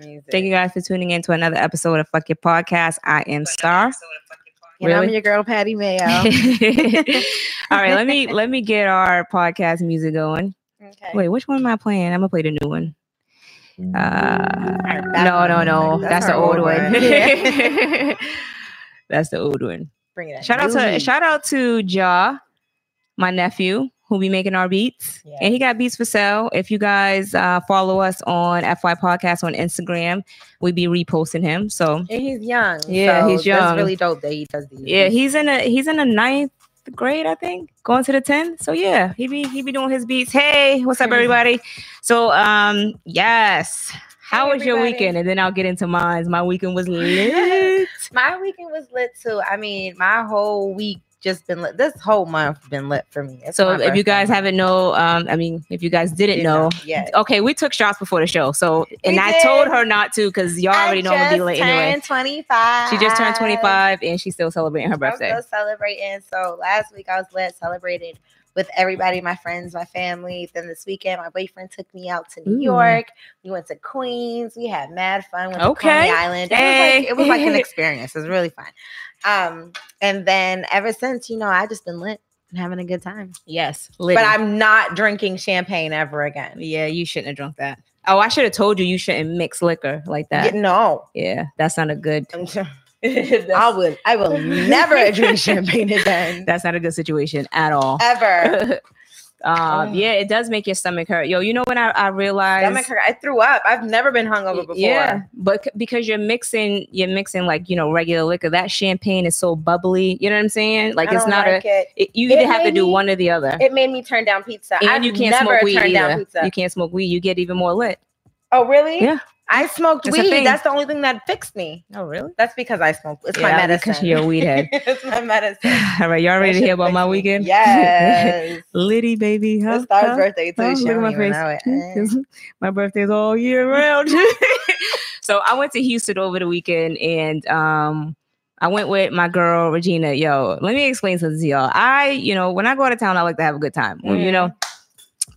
Thank you guys for tuning in to another episode of Fuck Your Podcast. I am Star. And Really? I'm your girl Patty Mayo. All right, let me let me get our podcast music going. okay. Wait, which one am I playing? I'm gonna play the new one. Uh, no, no, one. no. That's, the our old one. Yeah. That's the old one. Bring it up. Shout out to shout out to Ja, my nephew, who be making our beats. Yeah. And he got beats for sale. If you guys uh, follow us on FY Podcast on Instagram, we be reposting him. So And he's young. Yeah, so he's young. That's really dope that he does these. yeah, he's in a he's in a ninth grade, I think, going to the 10th. So yeah, he be he be doing his beats. Hey, what's up, everybody? So um, yes. How Hey, was your weekend? And then I'll get into mine. My weekend was lit. my weekend was lit too. I mean, my whole week just been lit. This whole month been lit for me. It's So if you guys haven't know, um, I mean, if you guys didn't Didn't know, yeah. okay, we took shots before the show. So and We I did. told her not to because y'all already know I'm gonna be late anyway. turned 25. She just turned 25 and she's still celebrating her I'm birthday. still celebrating. So last week I was lit, celebrated with everybody, my friends, my family. Then this weekend, my boyfriend took me out to New Ooh. York. We went to Queens. We had mad fun. Went to Okay. Coney Island. It, was like, it was like an experience. It was really fun. Um, and then ever since, you know, I just been lit and having a good time. Yes, lit. But I'm not drinking champagne ever again. yeah, you shouldn't have drunk that. Oh, I should have told you you shouldn't mix liquor like that. Yeah, no. Yeah, that's not a good. I would I will never drink champagne again. That's not a good situation at all. Ever. um, Oh. yeah, it does make your stomach hurt. Yo, you know when I, I realized Stomach hurt. I threw up. I've never been hungover before. Yeah, but c- because you're mixing, you're mixing like you know regular liquor. That champagne is so bubbly. You know what I'm saying? Like I it's don't like a. it. It, you It either have to do me- one or the other. It made me turn down pizza. and I've you can't never smoke weed down either. pizza. You can't smoke weed. You get even more lit. oh, really? Yeah. I smoked a weed. That's the only thing that fixed me. Oh, really? That's because I smoke. It's my medicine. because you're a weed head. it's my medicine. All right, y'all ready to hear about my weekend? Yes. Liddy, baby. Huh? It's Star's Huh? birthday too. Oh, She look at my face. My birthday's all year round. so I went to Houston over the weekend and um I went with my girl Regina. Yo, let me explain something to y'all. I, you know, when I go out of town, I like to have a good time. You Mhm. know.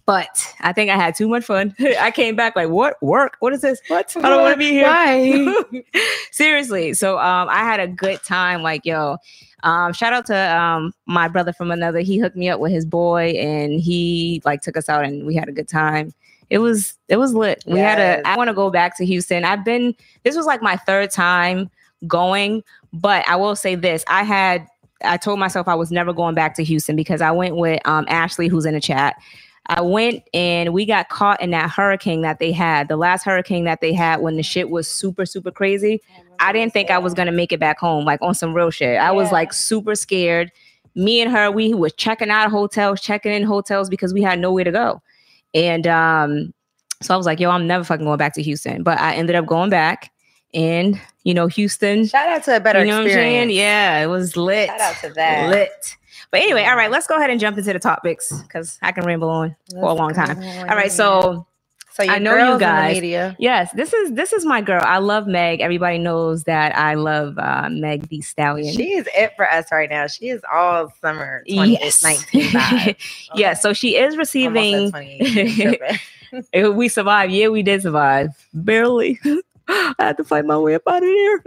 But I think I had too much fun. I came back like, what work? What is this? What? I don't want to be here. Why? Seriously. So um I had a good time. Like, yo, um, shout out to um my brother from another. He hooked me up with his boy and he like took us out and we had a good time. It was it was lit. We had a I want to go back to Houston. I've been this was like my third time going, but I will say this. I had I told myself I was never going back to Houston because I went with um Ashley who's in the chat. I went and we got caught in that hurricane that they had, the last hurricane that they had when the shit was super, super crazy. I didn't think I was gonna make it back home, like on some real shit. I was Yeah. like super scared. Me and her, we was checking out of hotels, checking in hotels because we had nowhere to go. And um, so I was like, yo, I'm never fucking going back to Houston. But I ended up going back and you know, Houston. Shout out to a better you know what I'm saying? experience. Yeah, it was lit. Shout out to that. Lit. But anyway, all right, let's go ahead and jump into the topics because I can ramble on for a long time. All right, so so I know you girls in the guys- media. Yes, this is this is my girl. I love Meg. Everybody knows that I love uh, Meg Thee Stallion. She is it for us right now. She is all summer 2019 vibe. yeah, so she is receiving. said 2018, tripping. We survived. Yeah, we did survive. Barely. I had to fight my way up out of here.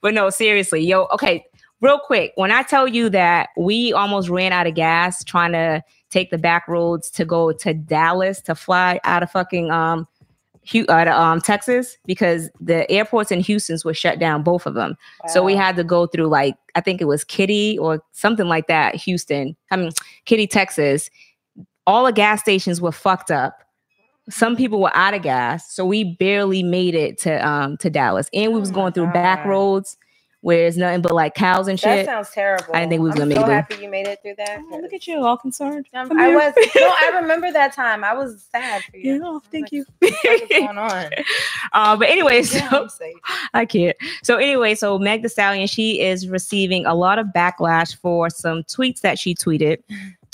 But no, seriously, yo. Okay, real quick. When I tell you that we almost ran out of gas trying to take the back roads to go to Dallas to fly out of fucking um. Out of, um, Texas because the airports in Houston's were shut down, both of them. So we had to go through like I think it was Katy or something like that, Houston. I mean Katy, Texas. All the gas stations were fucked up. Some people were out of gas, so we barely made it to um to Dallas. And we Oh was my going through back roads where it's nothing but like cows and shit. That sounds terrible. I didn't think we was I'm gonna so make it. I'm so happy you made it through that. Oh, look at you, all concerned. Um, Come I here. was no, I remember that time. I was sad for you. Yeah, oh, I thank like, you. What the fuck is going on? uh, but anyway, so Yeah, I'm safe. I can't. So anyway, so Meg Thee Stallion, she is receiving a lot of backlash for some tweets that she tweeted.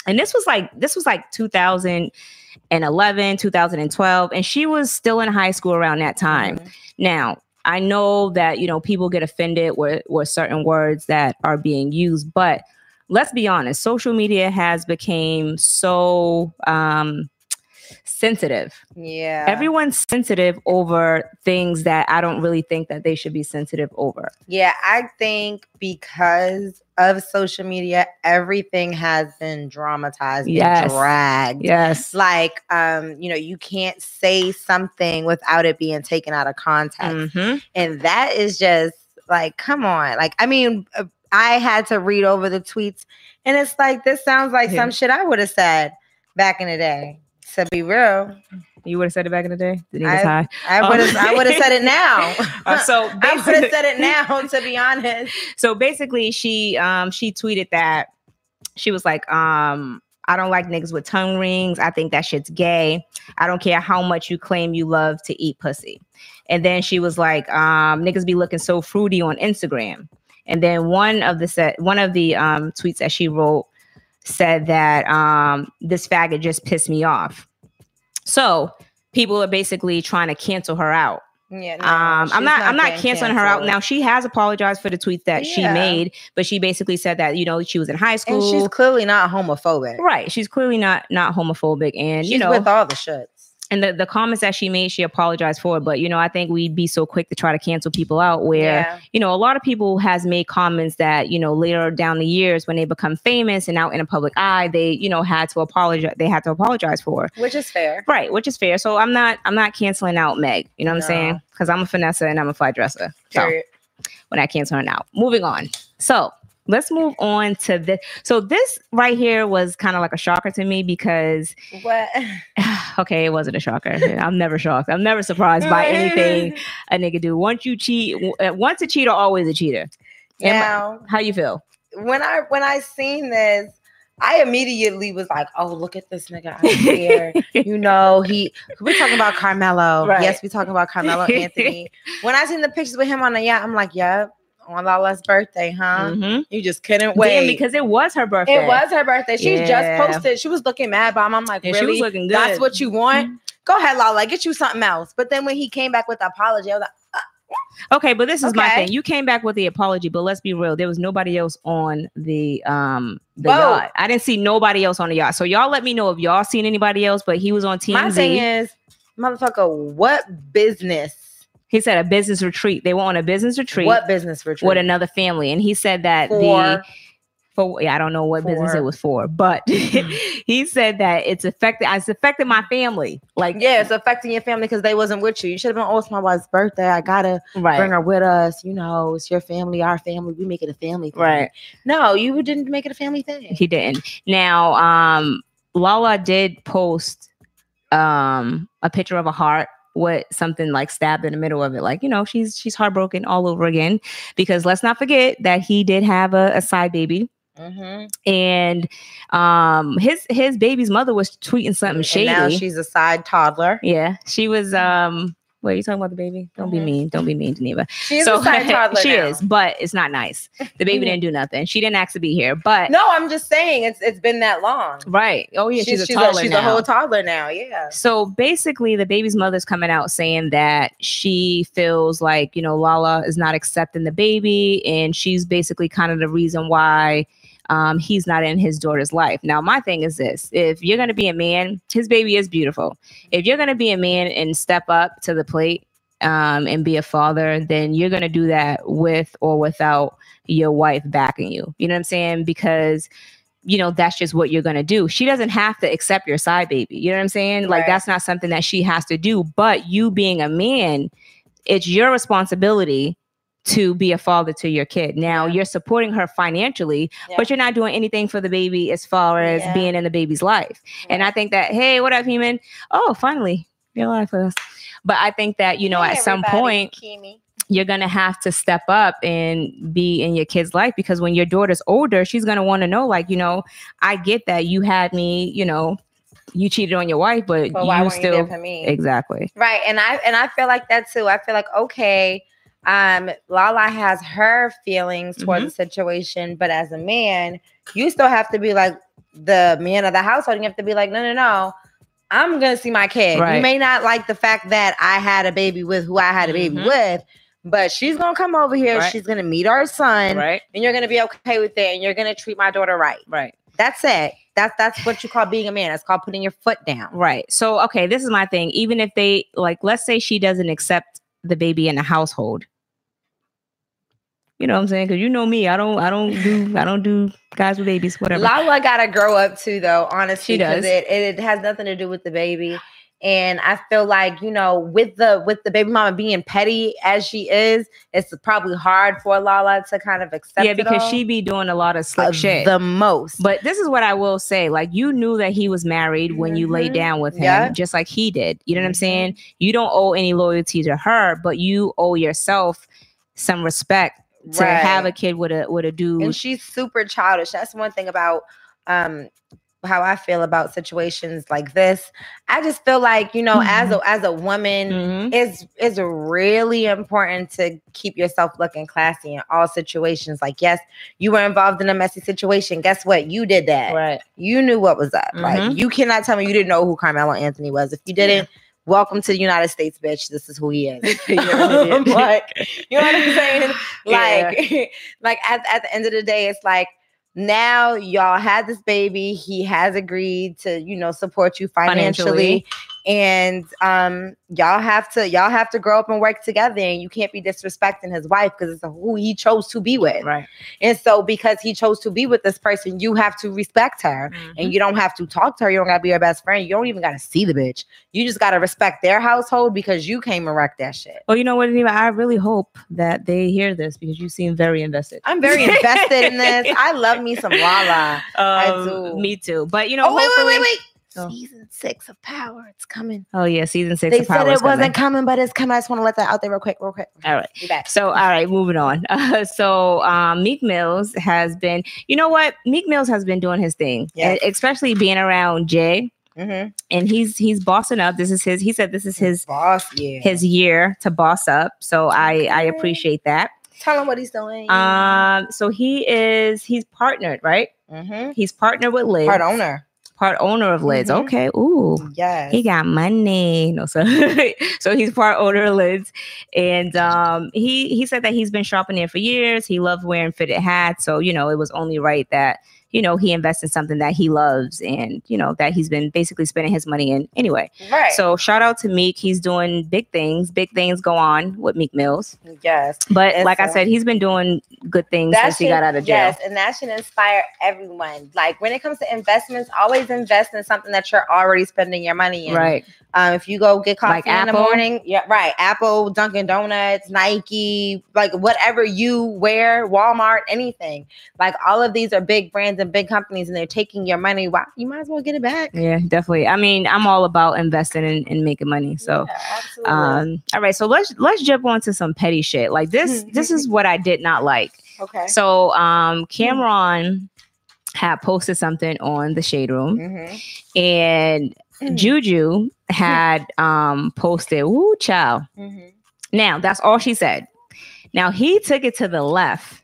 And this was like this was like 2011, 2012 and she was still in high school around that time. Mhm. Now, I know that you know people get offended with with certain words that are being used, but let's be honest, social media has become so um sensitive. Yeah. Everyone's sensitive over things that I don't really think that they should be sensitive over. Yeah, I think because of social media, everything has been dramatized Yes. dragged. Yes. Like, um, you know, you can't say something without it being taken out of context. Mhm. And that is just like, come on. Like, I mean, uh, I had to read over the tweets, and it's like, this sounds like Yeah. some shit I would have said back in the day. To be real, You would have said it back in the day. High. I would have. I would have said it now. Uh, so I would have said it now. To be honest, so basically, she um she tweeted that she was like um. I don't like niggas with tongue rings. I think that shit's gay. I don't care how much you claim you love to eat pussy. And then she was like, um, niggas be looking so fruity on Instagram. And then one of the set one of the um tweets that she wrote said that um this faggot just pissed me off. So people are basically trying to cancel her out. yeah. no, um, I'm not, I'm not canceling her out. Now she has apologized for the tweet that she made, but she basically said that you know she was in high and school. she's clearly not homophobic. right. She's clearly not not homophobic, and She's you know, with all the shits. And the, the comments that she made, she apologized for. But you know, I think we'd be so quick to try to cancel people out where Yeah. you know, a lot of people has made comments that, you know, later down the years when they become famous and out in a public eye, they, you know, had to apologize. They had to apologize for. Which is fair. Right, which is fair. So I'm not I'm not canceling out Meg. You know what I'm saying? Because I'm a finesse and I'm a fly dresser. So Period. when I cancel her out. Moving on. So let's move on to this. So this right here was kind of like a shocker to me because What? okay, it wasn't a shocker. I'm never shocked. I'm never surprised by anything a nigga do. Once you cheat, uh, once a cheater, always a cheater. I- How you feel? when I when I seen this, I immediately was like, "Oh, look at this nigga out here." you know, he we're talking about Carmelo. Right. Yes, we're talking about Carmelo Anthony. When I seen the pictures with him on the yacht, I'm like, "Yep, on Lala's birthday, huh?" Mhm. You just couldn't Damn, wait because it was her birthday. it was her birthday. She Yeah. just posted. She was looking mad, but I'm like, And "Really? she was looking good. That's what you want? Go ahead, Lala. Get you something else." But then when he came back with the apology, I was like, Okay, but this is my thing. You came back with the apology, but let's be real. There was nobody else on the um the Boat. yacht. I didn't see nobody else on the yacht. So y'all let me know if y'all seen anybody else, but he was on TMZ. "My thing is, motherfucker, what business? He said a business retreat. They were on a business retreat What business retreat? with another family. And he said that the For for yeah, I don't know what business it was for, but he said that it's affected it's affected my family. Like yeah, it's affecting your family because they wasn't with you. You should have been, oh, it's my wife's birthday. I gotta right. bring her with us. You know, it's your family, our family. We make it a family thing. Right. No, you didn't make it a family thing. He didn't. Now, um, Lala did post um a picture of a heart with something like stabbed in the middle of it. Like, you know, she's she's heartbroken all over again. Because let's not forget that he did have a, a side baby. Mm-hmm. And um his his baby's mother was tweeting something shady. And now she's a side toddler. yeah, she was um wait, you talking about the baby? Don't be Mhm. mean. Don't be mean, Geneva. She's a side toddler. she now. is, but it's not nice. The baby didn't do nothing. She didn't ask to be here. But No, I'm just saying it's it's been that long. right. Oh yeah, she's, she's, a toddler she's now. a whole toddler now. Yeah. So basically, the baby's mother's coming out saying that she feels like, you know, Lala is not accepting the baby, and she's basically kind of the reason why um, he's not in his daughter's life. Now, my thing is this if you're going to be a man, his baby is beautiful. If you're going to be a man and step up to the plate um, and be a father, then you're going to do that with or without your wife backing you. You know what I'm saying? Because you know that's just what you're going to do she doesn't have to accept your side baby you know what i'm saying like Right. that's not something that she has to do but you being a man it's your responsibility to be a father to your kid now Yeah. you're supporting her financially Yeah. but you're not doing anything for the baby as far as Yeah. being in the baby's life and i think that hey what up human oh finally you're alive for us but i think that you know at some point Kimi. you're going to have to step up and be in your kid's life because when your daughter's older, she's going to want to know, like, you know, I get that you had me, you know, you cheated on your wife, but, But why you weren't you there for me? exactly. Right. And I and I feel like that too. I feel like okay, um, Lala has her feelings towards Mm-hmm. the situation, but as a man, you still have to be like the man of the household. You have to be like, no, no, no. I'm gonna see my kid. Right. You may not like the fact that I had a baby with who I had a baby Mhm. with, but she's gonna come over here. Right. She's gonna meet our son, Right. and you're gonna be okay with it, and you're gonna treat my daughter right. Right. That's it. that's that's what you call being a man. It's called putting your foot down. Right. So, okay, this is my thing. Even if they like, let's say she doesn't accept the baby in the household. You know what I'm saying? Because you know me, I don't, I don't do, I don't do guys with babies, whatever. Lala gotta grow up too, though. Honestly, She does. It, it it has nothing to do with the baby, and I feel like you know, with the with the baby mama being petty as she is, it's probably hard for Lala to kind of accept. yeah, because she be doing a lot of slick shit. the most. But this is what I will say: like you knew that he was married when you laid Mhm. down with him, Yeah. just like he did. You know what I'm Mhm. saying? You don't owe any loyalty to her, but you owe yourself some respect to have a kid with a with a dude. and she's super childish. That's one thing about um how I feel about situations like this. I just feel like, you know, as a as a woman, Mhm. it's it's really important to keep yourself looking classy in all situations. Like, yes, you were involved in a messy situation. Guess what? You did that. Right. You knew what was up. Mhm. Like, you cannot tell me you didn't know who Carmelo Anthony was. If you didn't, welcome to the United States, bitch. This is who he is. You're an like, you know what I'm saying? Yeah. Like, like at, at the end of the day, it's like now y'all had this baby. He has agreed to, you know, support you financially. Financially. And um, y'all have to y'all have to grow up and work together. And you can't be disrespecting his wife because it's who he chose to be with. Right. And so because he chose to be with this person, you have to respect her. Mm-hmm. And you don't have to talk to her. You don't gotta be her best friend. You don't even gotta see the bitch. You just gotta respect their household because you came and wrecked that shit. Well, you know what, Anita? I really hope that they hear this because you seem very invested. I'm very invested in this. I love me some Lala. I Um, do. Me too. But you know, Oh wait, wait, wait, wait. Oh. Season six of Power. It's coming. Oh yeah, season six. They of said Power it is coming. wasn't coming, but it's coming. I just want to let that out there real quick, real quick. All right. Be back. So, all right, moving on. Uh, so, um, Meek Mills has been, you know what? Meek Mills has been doing his thing, Yes. especially being around Jay, Mm-hmm. and he's he's bossing up. This is his. He said this is his boss. Yeah. his year to boss up. So I I appreciate that. Tell him what he's doing. Um, so he is he's partnered, right? mm-hmm. He's partnered with Lids, Part owner. Part owner of Lids. Mhm. Okay, ooh. Yes. He got money. No, so so he's part owner of Lids. And um he he said that he's been shopping there for years. He loved wearing fitted hats. So, you know, it was only right that, you know, he invests in something that he loves and, you know, that he's been basically spending his money in anyway. right. So shout out to Meek. He's doing big things. Big things go on with Meek Mills. yes. But And like I said, he's been doing good things since he got out of jail. Yes, and that should inspire everyone. Like when it comes to investments, always invest in something that you're already spending your money in. Right. Um, if you go get coffee Like in the morning, yeah, right. Apple, Dunkin' Donuts, Nike, like whatever you wear, Walmart, anything. Like all of these are big brands and big companies, and they're taking your money. Wow, you might as well get it back. Yeah, definitely. I mean, I'm all about investing and, and making money. So Yeah. Um, all right, so let's let's jump on to some petty shit. Like this, this is what I did not like. okay. So um Cam'ron had posted something on the shade room Mm-hmm. and Juju had um posted woo chow. Mhm. Now that's all she said. Now he took it to the left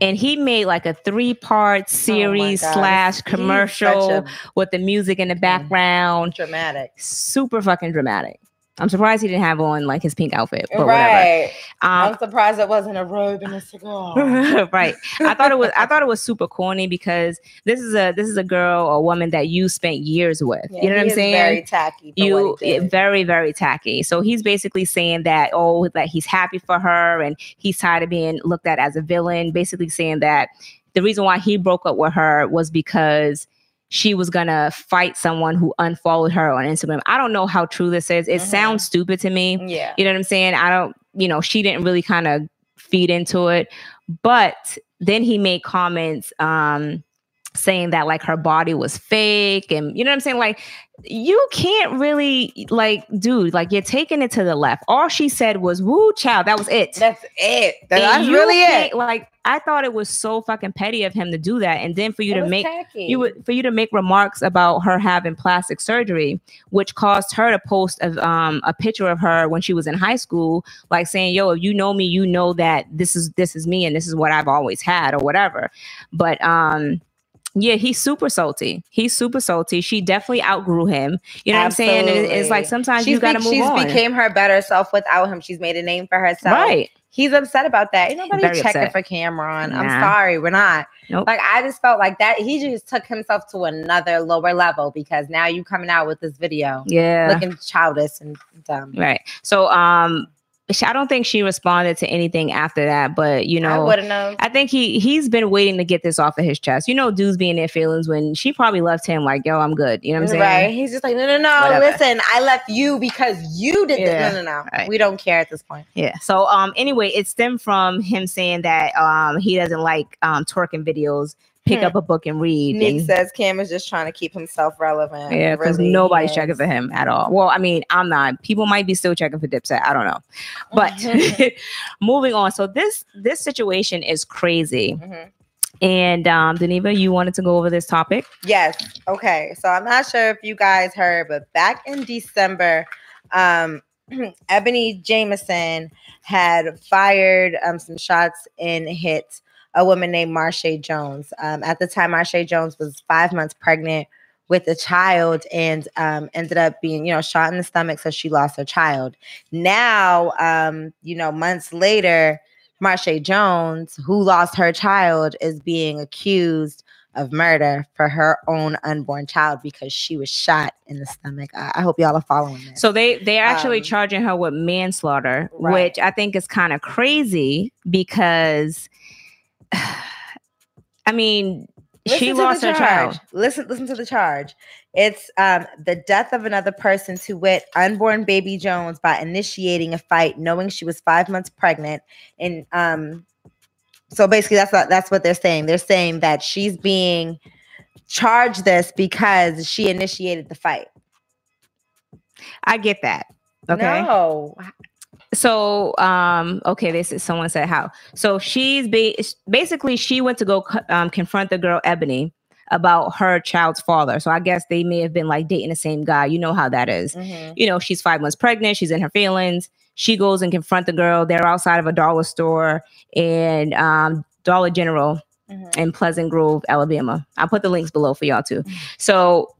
and he made like a three-part series Oh slash commercial such with the music in the background. dramatic. Super fucking dramatic. I'm surprised he didn't have on like his pink outfit, but whatever. Right. Um, I'm surprised it wasn't a robe and a cigar. right. I thought it was I thought it was super corny because this is a this is a girl or woman that you spent years with. Yeah, you know what I'm saying? Very tacky. you what he did. very very tacky. So he's basically saying that oh that he's happy for her and he's tired of being looked at as a villain. Basically saying that the reason why he broke up with her was because she was gonna fight someone who unfollowed her on Instagram. I don't know how true this is. It Mhm. sounds stupid to me. yeah. You know what I'm saying? I don't, you know, she didn't really kind of feed into it. But then he made comments um saying that like her body was fake and you know what I'm saying? Like you can't really like dude, like you're taking it to the left. All she said was woo child. That was it. That's it. That's really it. Like I thought it was so fucking petty of him to do that. And then for you It to make tacky. you would for you to make remarks about her having plastic surgery, which caused her to post a, um, a picture of her when she was in high school, like saying, "Yo, if you know me, you know that this is this is me and this is what I've always had or whatever." But um, Yeah, he's super salty. He's super salty. She definitely outgrew him. You know what I'm saying? It's like sometimes She's, you gotta be- move she's on. became her better self without him. She's made a name for herself. right. He's upset about that. Ain't nobody Very checking upset. for Cam'ron. I'm sorry, we're not. Nope. Like I just felt like that. He just took himself to another lower level because now you coming out with this video Yeah. looking childish and dumb. Right. So um I don't think she responded to anything after that, but you I know, have. I think he he's been waiting to get this off of his chest. You know, dudes being their feelings when she probably left him like, yo, I'm good. You know what I'm saying? Right. He's just like, no, no, no. Whatever. Listen, I left you because you did Yeah. this. No, no, no. Right. We don't care at this point. Yeah. So um anyway, it stemmed from him saying that um he doesn't like um twerking videos, pick Hmm. up a book and read. Nick and- says Cam is just trying to keep himself relevant. yeah, because Really, nobody's he checking for him at all. Well, I mean, I'm not. People might be still checking for Dipset. I don't know. But moving on. So this this situation is crazy. Mhm. And um, Deneva, you wanted to go over this topic. Yes. Okay. So I'm not sure if you guys heard, but back in December, um, Ebony Jemison had fired um, some shots and hit a woman named Marsha Jones. Um, at the time, Marsha Jones was five months pregnant with a child and um, ended up being, you know, shot in the stomach, so she lost her child. Now, um, you know, months later, Marsha Jones, who lost her child, is being accused of murder for her own unborn child because she was shot in the stomach. I, I hope y'all are following this. So they they're actually Um, charging her with manslaughter, Right. which I think is kind of crazy because I mean she Listen to lost her charge. child. Listen, listen to the charge. It's um, the death of another person to wit unborn baby Jones by initiating a fight, knowing she was five months pregnant, and um, so basically that's what that's what they're saying. They're saying that she's being charged this because she initiated the fight. I get that. Okay. No, So um okay, this is someone said how. So she's ba- basically she went to go um, confront the girl Ebony about her child's father. So I guess they may have been like dating the same guy. You know how that is. Mhm. you know, she's five months pregnant, she's in her feelings. She goes and confront the girl. They're outside of a dollar store in um, Dollar General Mhm. in Pleasant Grove, Alabama. I'll put the links below for y'all too. So,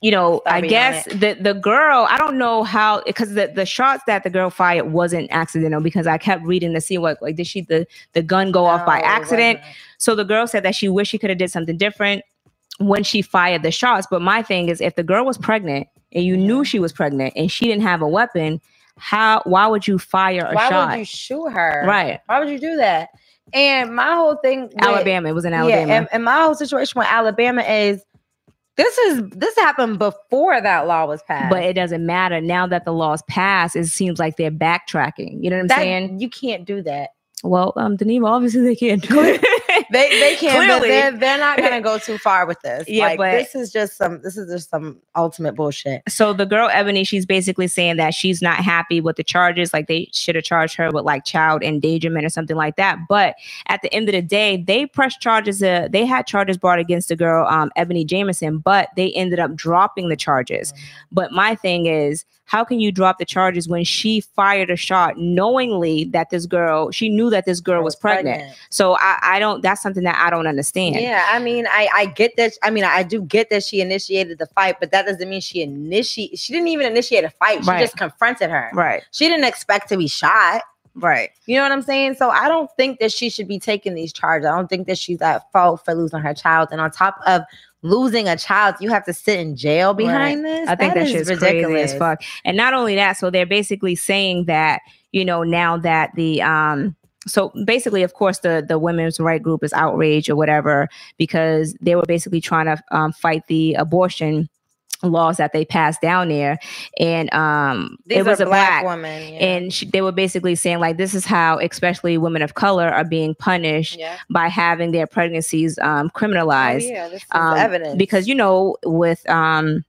you know, I'll I guess the the girl, I don't know how because the, the shots that the girl fired wasn't accidental because I kept reading to see what like did she the the gun go off by accident? So the girl said that she wished she could have did something different when she fired the shots. But my thing is, if the girl was pregnant and you knew mm-hmm. she was pregnant and she didn't have a weapon, how? Why would you fire a Why shot? would you shoot her? right, Why would you do that? And my whole thing, with- Alabama. It was in Alabama. Yeah, and, and my whole situation with Alabama is this is this happened before that law was passed. but it doesn't matter now that the law's passed. It seems like they're backtracking. You know what I'm that, saying? you can't do that. Well, um, Deneva, obviously they can't do it. They they can't. But Clearly. they're, they're not gonna go too far with this. Yeah, like, but- this is just some. This is just some ultimate bullshit. so the girl Ebony, she's basically saying that she's not happy with the charges. Like they should have charged her with like child endangerment or something like that. But at the end of the day, they pressed charges. Uh, they had charges brought against the girl um, Ebony Jemison, but they ended up dropping the charges. But my thing is, how can you drop the charges when she fired a shot knowingly that this girl, she knew that this girl was pregnant? So I, I don't. That's something that I don't understand. Yeah, I mean, I I get that. I mean, I do get that she initiated the fight, but that doesn't mean she initiate. She didn't even initiate a fight. She Right. just confronted her. Right. She didn't expect to be shot. Right. You know what I'm saying? So I don't think that she should be taking these charges. I don't think that she's at fault for losing her child. And on top of losing a child, you have to sit in jail behind this. I think that, is shit's crazy as fuck. And not only that, so they're basically saying that you know now that the um so basically of course the the women's right group is outraged or whatever because they were basically trying to um, fight the abortion laws that they passed down there and um These it was a black, woman. Yeah. and she, they were basically saying like this is how especially women of color are being punished yeah. by having their pregnancies um Oh, criminalized yeah, this is um, evidence. because you know with um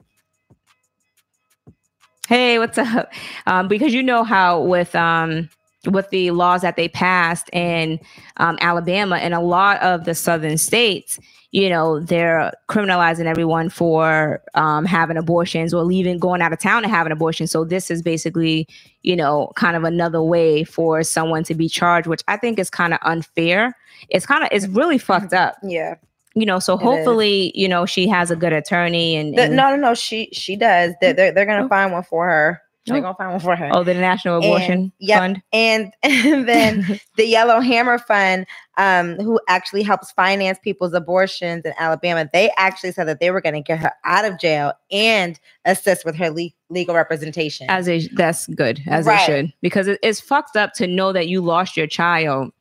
hey what's up um because you know how with um with the laws that they passed in um, Alabama and a lot of the southern states, you know, they're criminalizing everyone for um, having abortions or leaving, going out of town and having abortions. So this is basically, you know, kind of another way for someone to be charged, which I think is kind of unfair. It's kind of, it's really fucked up. yeah. you know, so hopefully, you know, she has a good attorney and, The- and- no, no, no. She she does. They're they're, they're gonna Oh. find one for her. They're Oh. gonna find one for her. oh, the National Abortion yep. Fund. And and then the Yellowhammer Fund, um, who actually helps finance people's abortions in Alabama, they actually said that they were to get her out of jail and assist with her le- legal representation. as a that's good as Right. it should because it, it's fucked up to know that you lost your child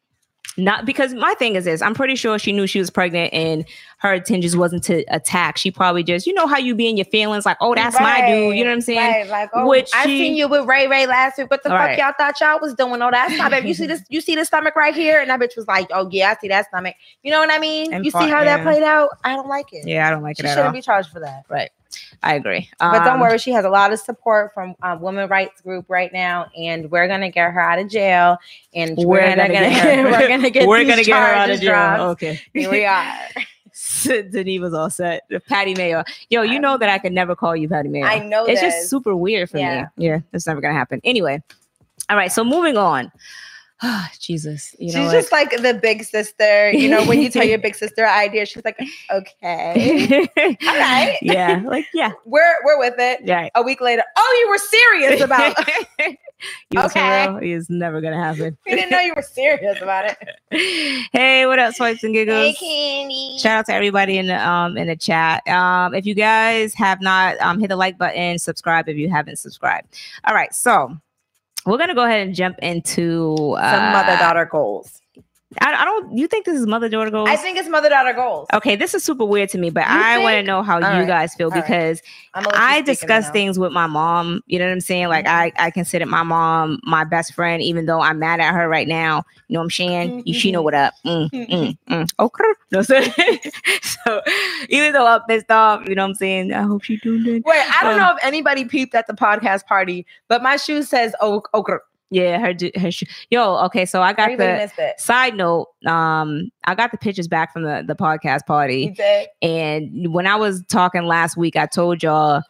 not because my thing is this i'm pretty sure she knew she was pregnant and her intentions wasn't to attack she probably just you know how you be in your feelings like oh that's my dude you know what i'm saying Right, like, oh, Which I she- seen you with Ray Ray last week. What the Right. fuck y'all thought y'all was doing? Oh, that's not baby. You see this? You see the stomach right here? And that bitch was like, oh yeah, I see that stomach. You know what I mean? And you see how that played out? I don't like it. yeah i don't like she it at shouldn't all be charged for that. I agree But don't Um, worry, she has a lot of support from um, women rights group right now, and we're gonna get her out of jail. And we're, we're, gonna, get her we're gonna get we're gonna get her out of jail dropped. okay Here we are. Denise was all set. Patty Mayo. Yo, you know that I could never call you Patty Mayo. I know it's this. just super weird for Yeah. me. Yeah, it's never gonna happen. Anyway, all right. So moving on. Jesus, you know she's what? just like the big sister. You know, when you tell your big sister idea, she's like, "Okay, all right. yeah, like yeah, we're we're with it." yeah. A week later, oh, you were serious about. you Okay. for real? It's never gonna happen. we didn't know you were serious about it. hey, what up, swipes and giggles? Hey, Candy. Shout out to everybody in the um in the chat. Um, if you guys have not um hit the like button, subscribe if you haven't subscribed. All right, so we're gonna go ahead and jump into uh, Some mother daughter goals. I, I don't. You think this is mother daughter goals? I think it's mother daughter goals. okay, this is super weird to me, but You I want to know how All you right. guys feel All right. because I'm gonna let you I speak and then discuss things with my mom. You know what I'm saying? Like I, I consider my mom my best friend, even though I'm mad at her right now. You know what I'm saying? You she know what up. Mm, mm, mm. Okay. No, so, so even though I'm pissed off, you know what I'm saying? I hope she doing good. Wait, I don't Um, know if anybody peeped at the podcast party, but my shoe says oh okra. Yeah, her her yo. Okay, so I got Everybody the side note. Um, I got the pictures back from the the podcast party. And when I was talking last week, I told y'all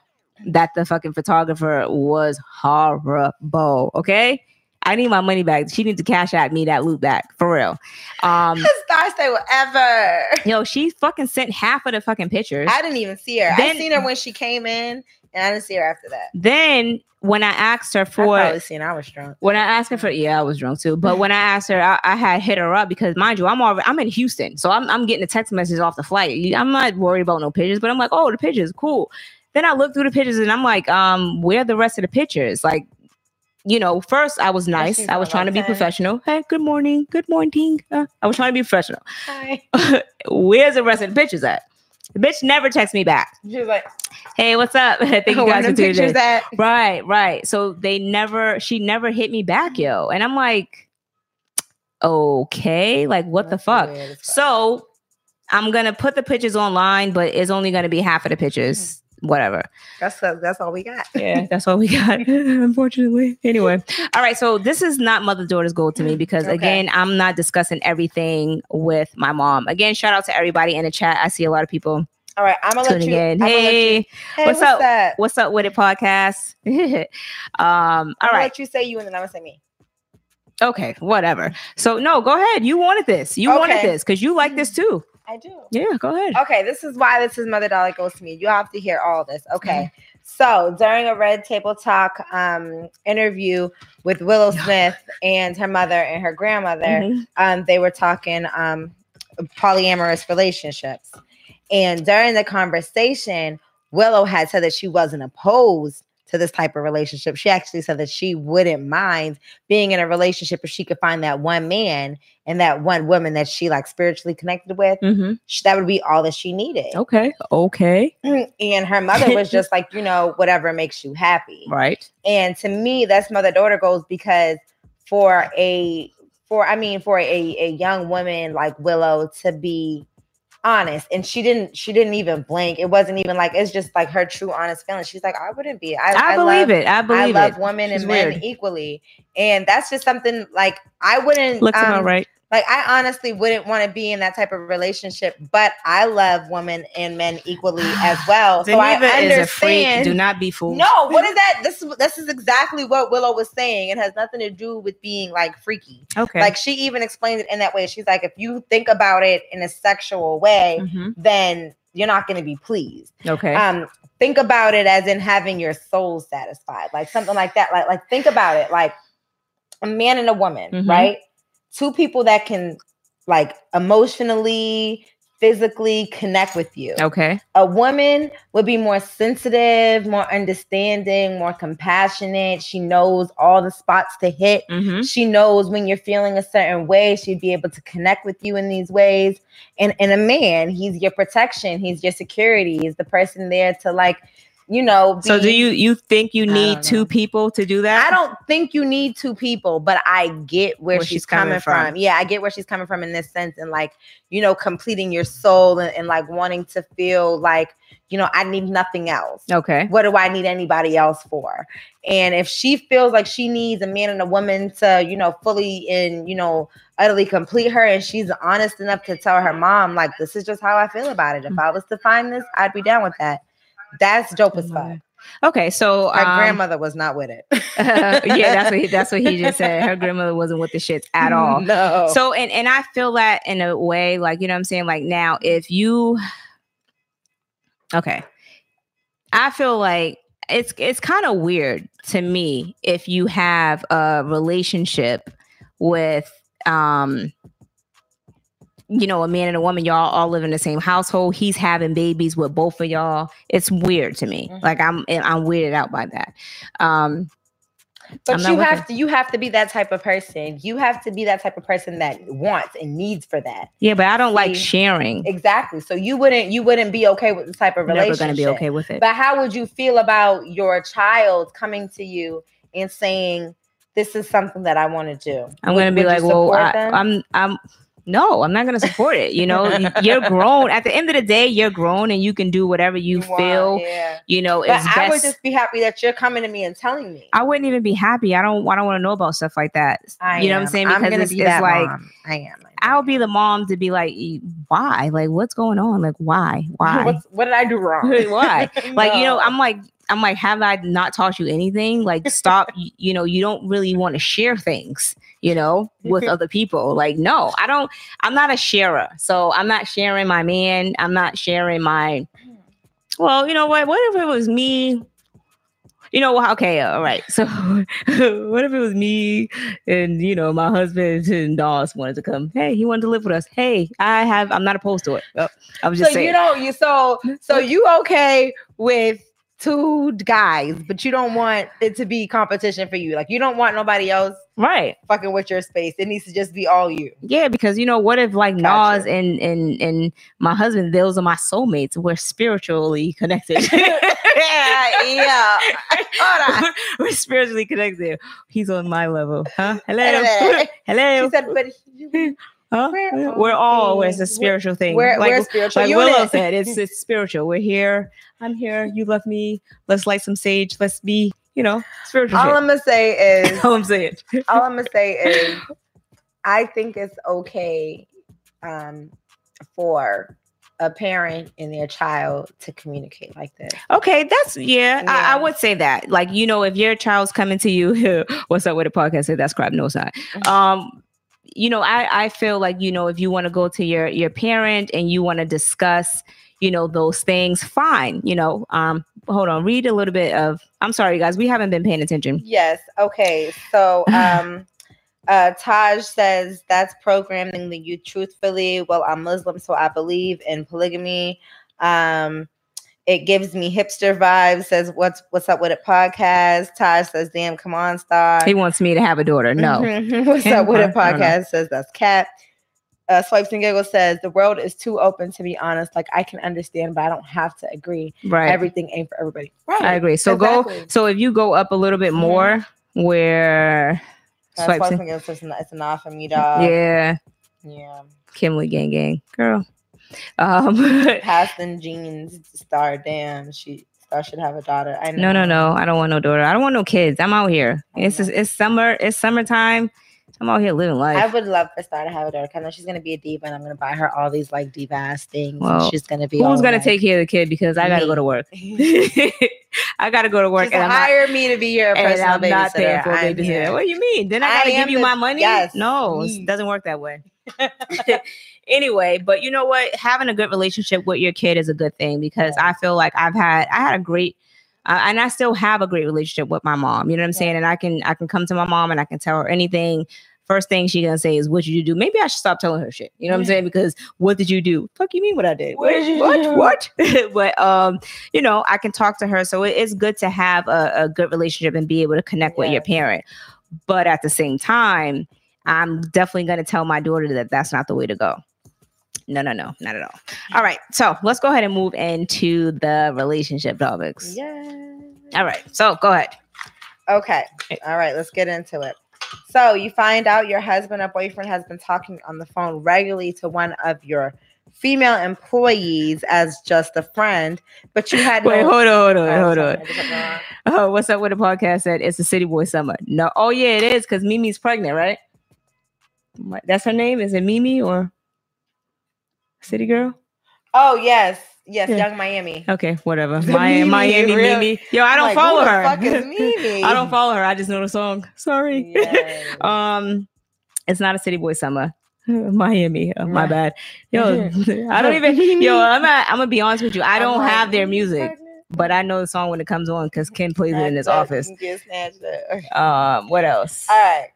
that the fucking photographer was horrible. Okay. I need my money back. She needs to cash out me that loot back for real. Um, Star say ever. yo, she fucking sent half of the fucking pictures. I didn't even see her. I seen her when she came in, and I didn't see her after that. then when I asked her I for probably seen. I was drunk. when I asked her for yeah, I was drunk too. But when I asked her, I, I had hit her up because mind you, I'm already I'm in Houston, so I'm I'm getting a text message off the flight. I'm not worried about no pictures, but I'm like, oh, the pictures, cool. Then I look through the pictures and I'm like, um, where are the rest of the pictures? Like, you know, first I was nice. I was trying to be professional. Hey, good morning, good morning. Uh, I was trying to be professional. Hi. Where's the rest of the pictures at? The bitch never texts me back. She was like, Hey, what's up? Thank you guys them for tuning in. pictures at?" Right, right. So they never, she never hit me back, yo. And I'm like, okay, like what the That's as fuck. So I'm gonna put the pictures online, but it's only gonna be half of the pictures. Hmm. Whatever. that's that's all we got. Yeah, that's all we got, unfortunately. Anyway, all right. So this is not mother daughter's goal to me because Okay. again, I'm not discussing everything with my mom. Again, shout out to everybody in the chat. I see a lot of people All right, I'm gonna let you. in. Let you- Hey, hey, what's what's, up? That? what's up with it podcast? um, all right. let you say you, and then I'm gonna say me. Okay, whatever. So no, go ahead. You wanted this. You wanted this because you like this too. I do. Yeah, go ahead. Okay, this is why this is Mother Dolly goes to me. You have to hear all this. Okay. Mm-hmm. So during a Red Table Talk um, interview with Willow Smith and her mother and her grandmother, Mhm. um, they were talking um, polyamorous relationships. And during the conversation, Willow had said that she wasn't opposed to this type of relationship. She actually said that she wouldn't mind being in a relationship if she could find that one man and that one woman that she like spiritually connected with. Mhm. Sh- That would be all that she needed. Okay. Okay. And her mother was just like, you know, whatever makes you happy. Right. And to me, that's mother daughter goals because for a for I mean for a, a young woman like Willow to be honest and she didn't she didn't even blink. It wasn't even like it's just like her true honest feeling. She's like, I wouldn't be. I, I, believe love, it. I I believe love it. women She's and men weird. equally. And that's just something like I wouldn't Looks um, about right. Like I honestly wouldn't want to be in that type of relationship, but I love women and men equally as well. so I understand. is a freak. Do not be fooled. no, what is that? This is this is exactly what Willow was saying. It has nothing to do with being like freaky. Okay. Like she even explained it in that way. She's like, if you think about it in a sexual way, Mhm. then you're not going to be pleased. Okay. Um, think about it as in having your soul satisfied, like something like that. Like, like think about it like a man and a woman, Mhm. right? Two people that can like emotionally, physically connect with you. okay. A woman would be more sensitive, more understanding, more compassionate. She knows all the spots to hit. hmm She knows when you're feeling a certain way. She'd be able to connect with you in these ways. And and a man, he's your protection. He's your security. He's the person there to like, you know. So do you you think you need two people to do that? I don't think you need two people, but I get where, Where she's, she's coming coming, from. from. Yeah, I get where she's coming from in this sense, and like you know, completing your soul and, and like wanting to feel like you know, I need nothing else. Okay. What do I need anybody else for? And if she feels like she needs a man and a woman to, you know, fully and, you know, utterly complete her, and she's honest enough to tell her mom, like, this is just how I feel about it. If mm. I was to find this, I'd be down with that. That's dope as fuck. Okay. So um, grandmother was not with it. yeah, that's what he, that's what he just said. Her grandmother wasn't with the shits at all. No. So and and I feel that in a way, like you know what I'm saying. Like now, if you okay, I feel like it's it's kind of weird to me if you have a relationship with um you know a man and a woman y'all all live in the same household he's having babies with both of y'all it's weird to me Mhm. like i'm i'm weirded out by that um But I'm you have to you have to be that type of person. You have to be that type of person that wants and needs for that. yeah but i don't like sharing Exactly. So you wouldn't you wouldn't be okay with this type of relationship. never gonna be okay with it But how would you feel about your child coming to you and saying, "This is something that I want to do"? I'm Would- gonna be like, well, I. I'm, I'm, no, I'm not gonna support it. You know, you're grown. At the end of the day, you're grown, and you can do whatever you, feel. yeah. You know, But is I would just be happy that you're coming to me and telling me. I wouldn't even be happy. I don't. I don't want to know about stuff like that. I you know what I'm saying? I'm Because gonna it's, be it's that like mom. I am. I'll be the mom to be like, "E- why? Like, what's going on? Like, why? Why? What's, what did I do wrong? Why? like you know i'm like i'm like have i not taught you anything like stop y- you know you don't really want to share things you know with other people like no i don't i'm not a sharer so i'm not sharing my man i'm not sharing my well you know what what if it was me you know okay all right so what if it was me and you know my husband and Dawes wanted to come hey he wanted to live with us hey i have i'm not opposed to it Oh, i was just so saying you don't you so so you okay with two guys, but you don't want it to be competition for you. Like you don't want nobody else right fucking with your space. It needs to just be all you. Yeah, because you know, what if like Gotcha. Nas and and and my husband, those are my soulmates. We're spiritually connected. yeah, yeah. Hold on. We're spiritually connected. He's on my level, huh? Hello, Hello. She said, but you- Huh? we're We're all. It's a spiritual thing. we're, like we're spiritual like Willow said, it's it's spiritual. We're here. I'm here. You love me. Let's light some sage. Let's be, you know, spiritual. all shit. I'm gonna say is all I'm saying. all I'm gonna say is I think it's okay um, for a parent and their child to communicate like this. Okay, that's yeah, I, Yeah. I would say that. Like, you know, if your child's coming to you, what's up with the podcast? That's crap. No, not. Mm-hmm. Um, you know, I I feel like you know if you want to go to your your parent and you want to discuss, you know, those things, fine. You know, um, hold on, read a little bit of. I'm sorry, guys, we haven't been paying attention. Yes. Okay. So um uh Taj says that's programming the youth truthfully. Well, I'm Muslim, so I believe in polygamy. Um it gives me hipster vibes, says what's what's up with it podcast. Taj says, damn, come on, star. He wants me to have a daughter. No, Mhm. What's up with it? I don't know. Podcast says that's cat. Uh, Swipes and Giggles says the world is too open to be honest. Like I can understand, but I don't have to agree. right. Everything ain't for everybody. Right. I agree. So go. So if you go up a little bit Mhm. more, where Uh, swipes Swipes and- and Giggles it's it's enough for me, dog. yeah, Yeah. Kimberly Gang Gang girl. Um, Paston Jeans star. Damn, she star should have a daughter. I know. no, no, no. I don't want no daughter. I don't want no kids. I'm out here. I It's just, it's summer. It's summertime. I'm out here living life. I would love for Star to have a daughter. I know she's gonna be a diva, and I'm gonna buy her all these like diva ass things. and Well, she's gonna be. Who's gonna like- take care of the kid? Because I gotta Me. go to work. I gotta go to work, Just and I'm not, hire me to be your and personal I'm not paying babysitter. for a babysitter. here. What do you mean? Then I I gotta am give you the- my money? yes, no, it doesn't work that way. anyway, but you know what? Having a good relationship with your kid is a good thing because Yeah. I feel like I've had I had a great uh, and I still have a great relationship with my mom. You know what I'm Yeah. saying? And I can I can come to my mom and I can tell her anything. First thing she gonna say is, "What did you do?" Maybe I should stop telling her shit. You know what I'm saying? Because what did you do? Fuck you mean what I did? What did what? What? but um, you know, I can talk to her, so it's good to have a, a good relationship and be able to connect with your parent. But at the same time, I'm definitely to tell my daughter that that's not the way to go. No, no, no, not at all. All right, so let's go ahead and move into the relationship topics. Yeah. All right, so go ahead. Okay. All right. Let's get into it. So you find out your husband or boyfriend has been talking on the phone regularly to one of your female employees as just a friend, but you had Wait, no. hold on, hold on, Oh, hold on. Oh, what's up with the podcast? Said it's a city boy summer. No, oh yeah, it is because Mimi's pregnant, right? That's her name. Is it Mimi or City Girl? Oh yes, yes, Yeah. Young Miami. Okay, whatever. The Miami, Mimi, Miami, really? Mimi. Yo, I don't like, follow who the her. fuck is Mimi? I don't follow her. I just know the song. Sorry. Yes. um, it's not a city boy summer. Miami. Oh, my bad. Yo, I don't even. Yo, I'm. Not, I'm gonna be honest with you. I I'm don't like, have their music, but I know the song when it comes on because Ken plays it in his That- that office. get snatched Um, what else? All right.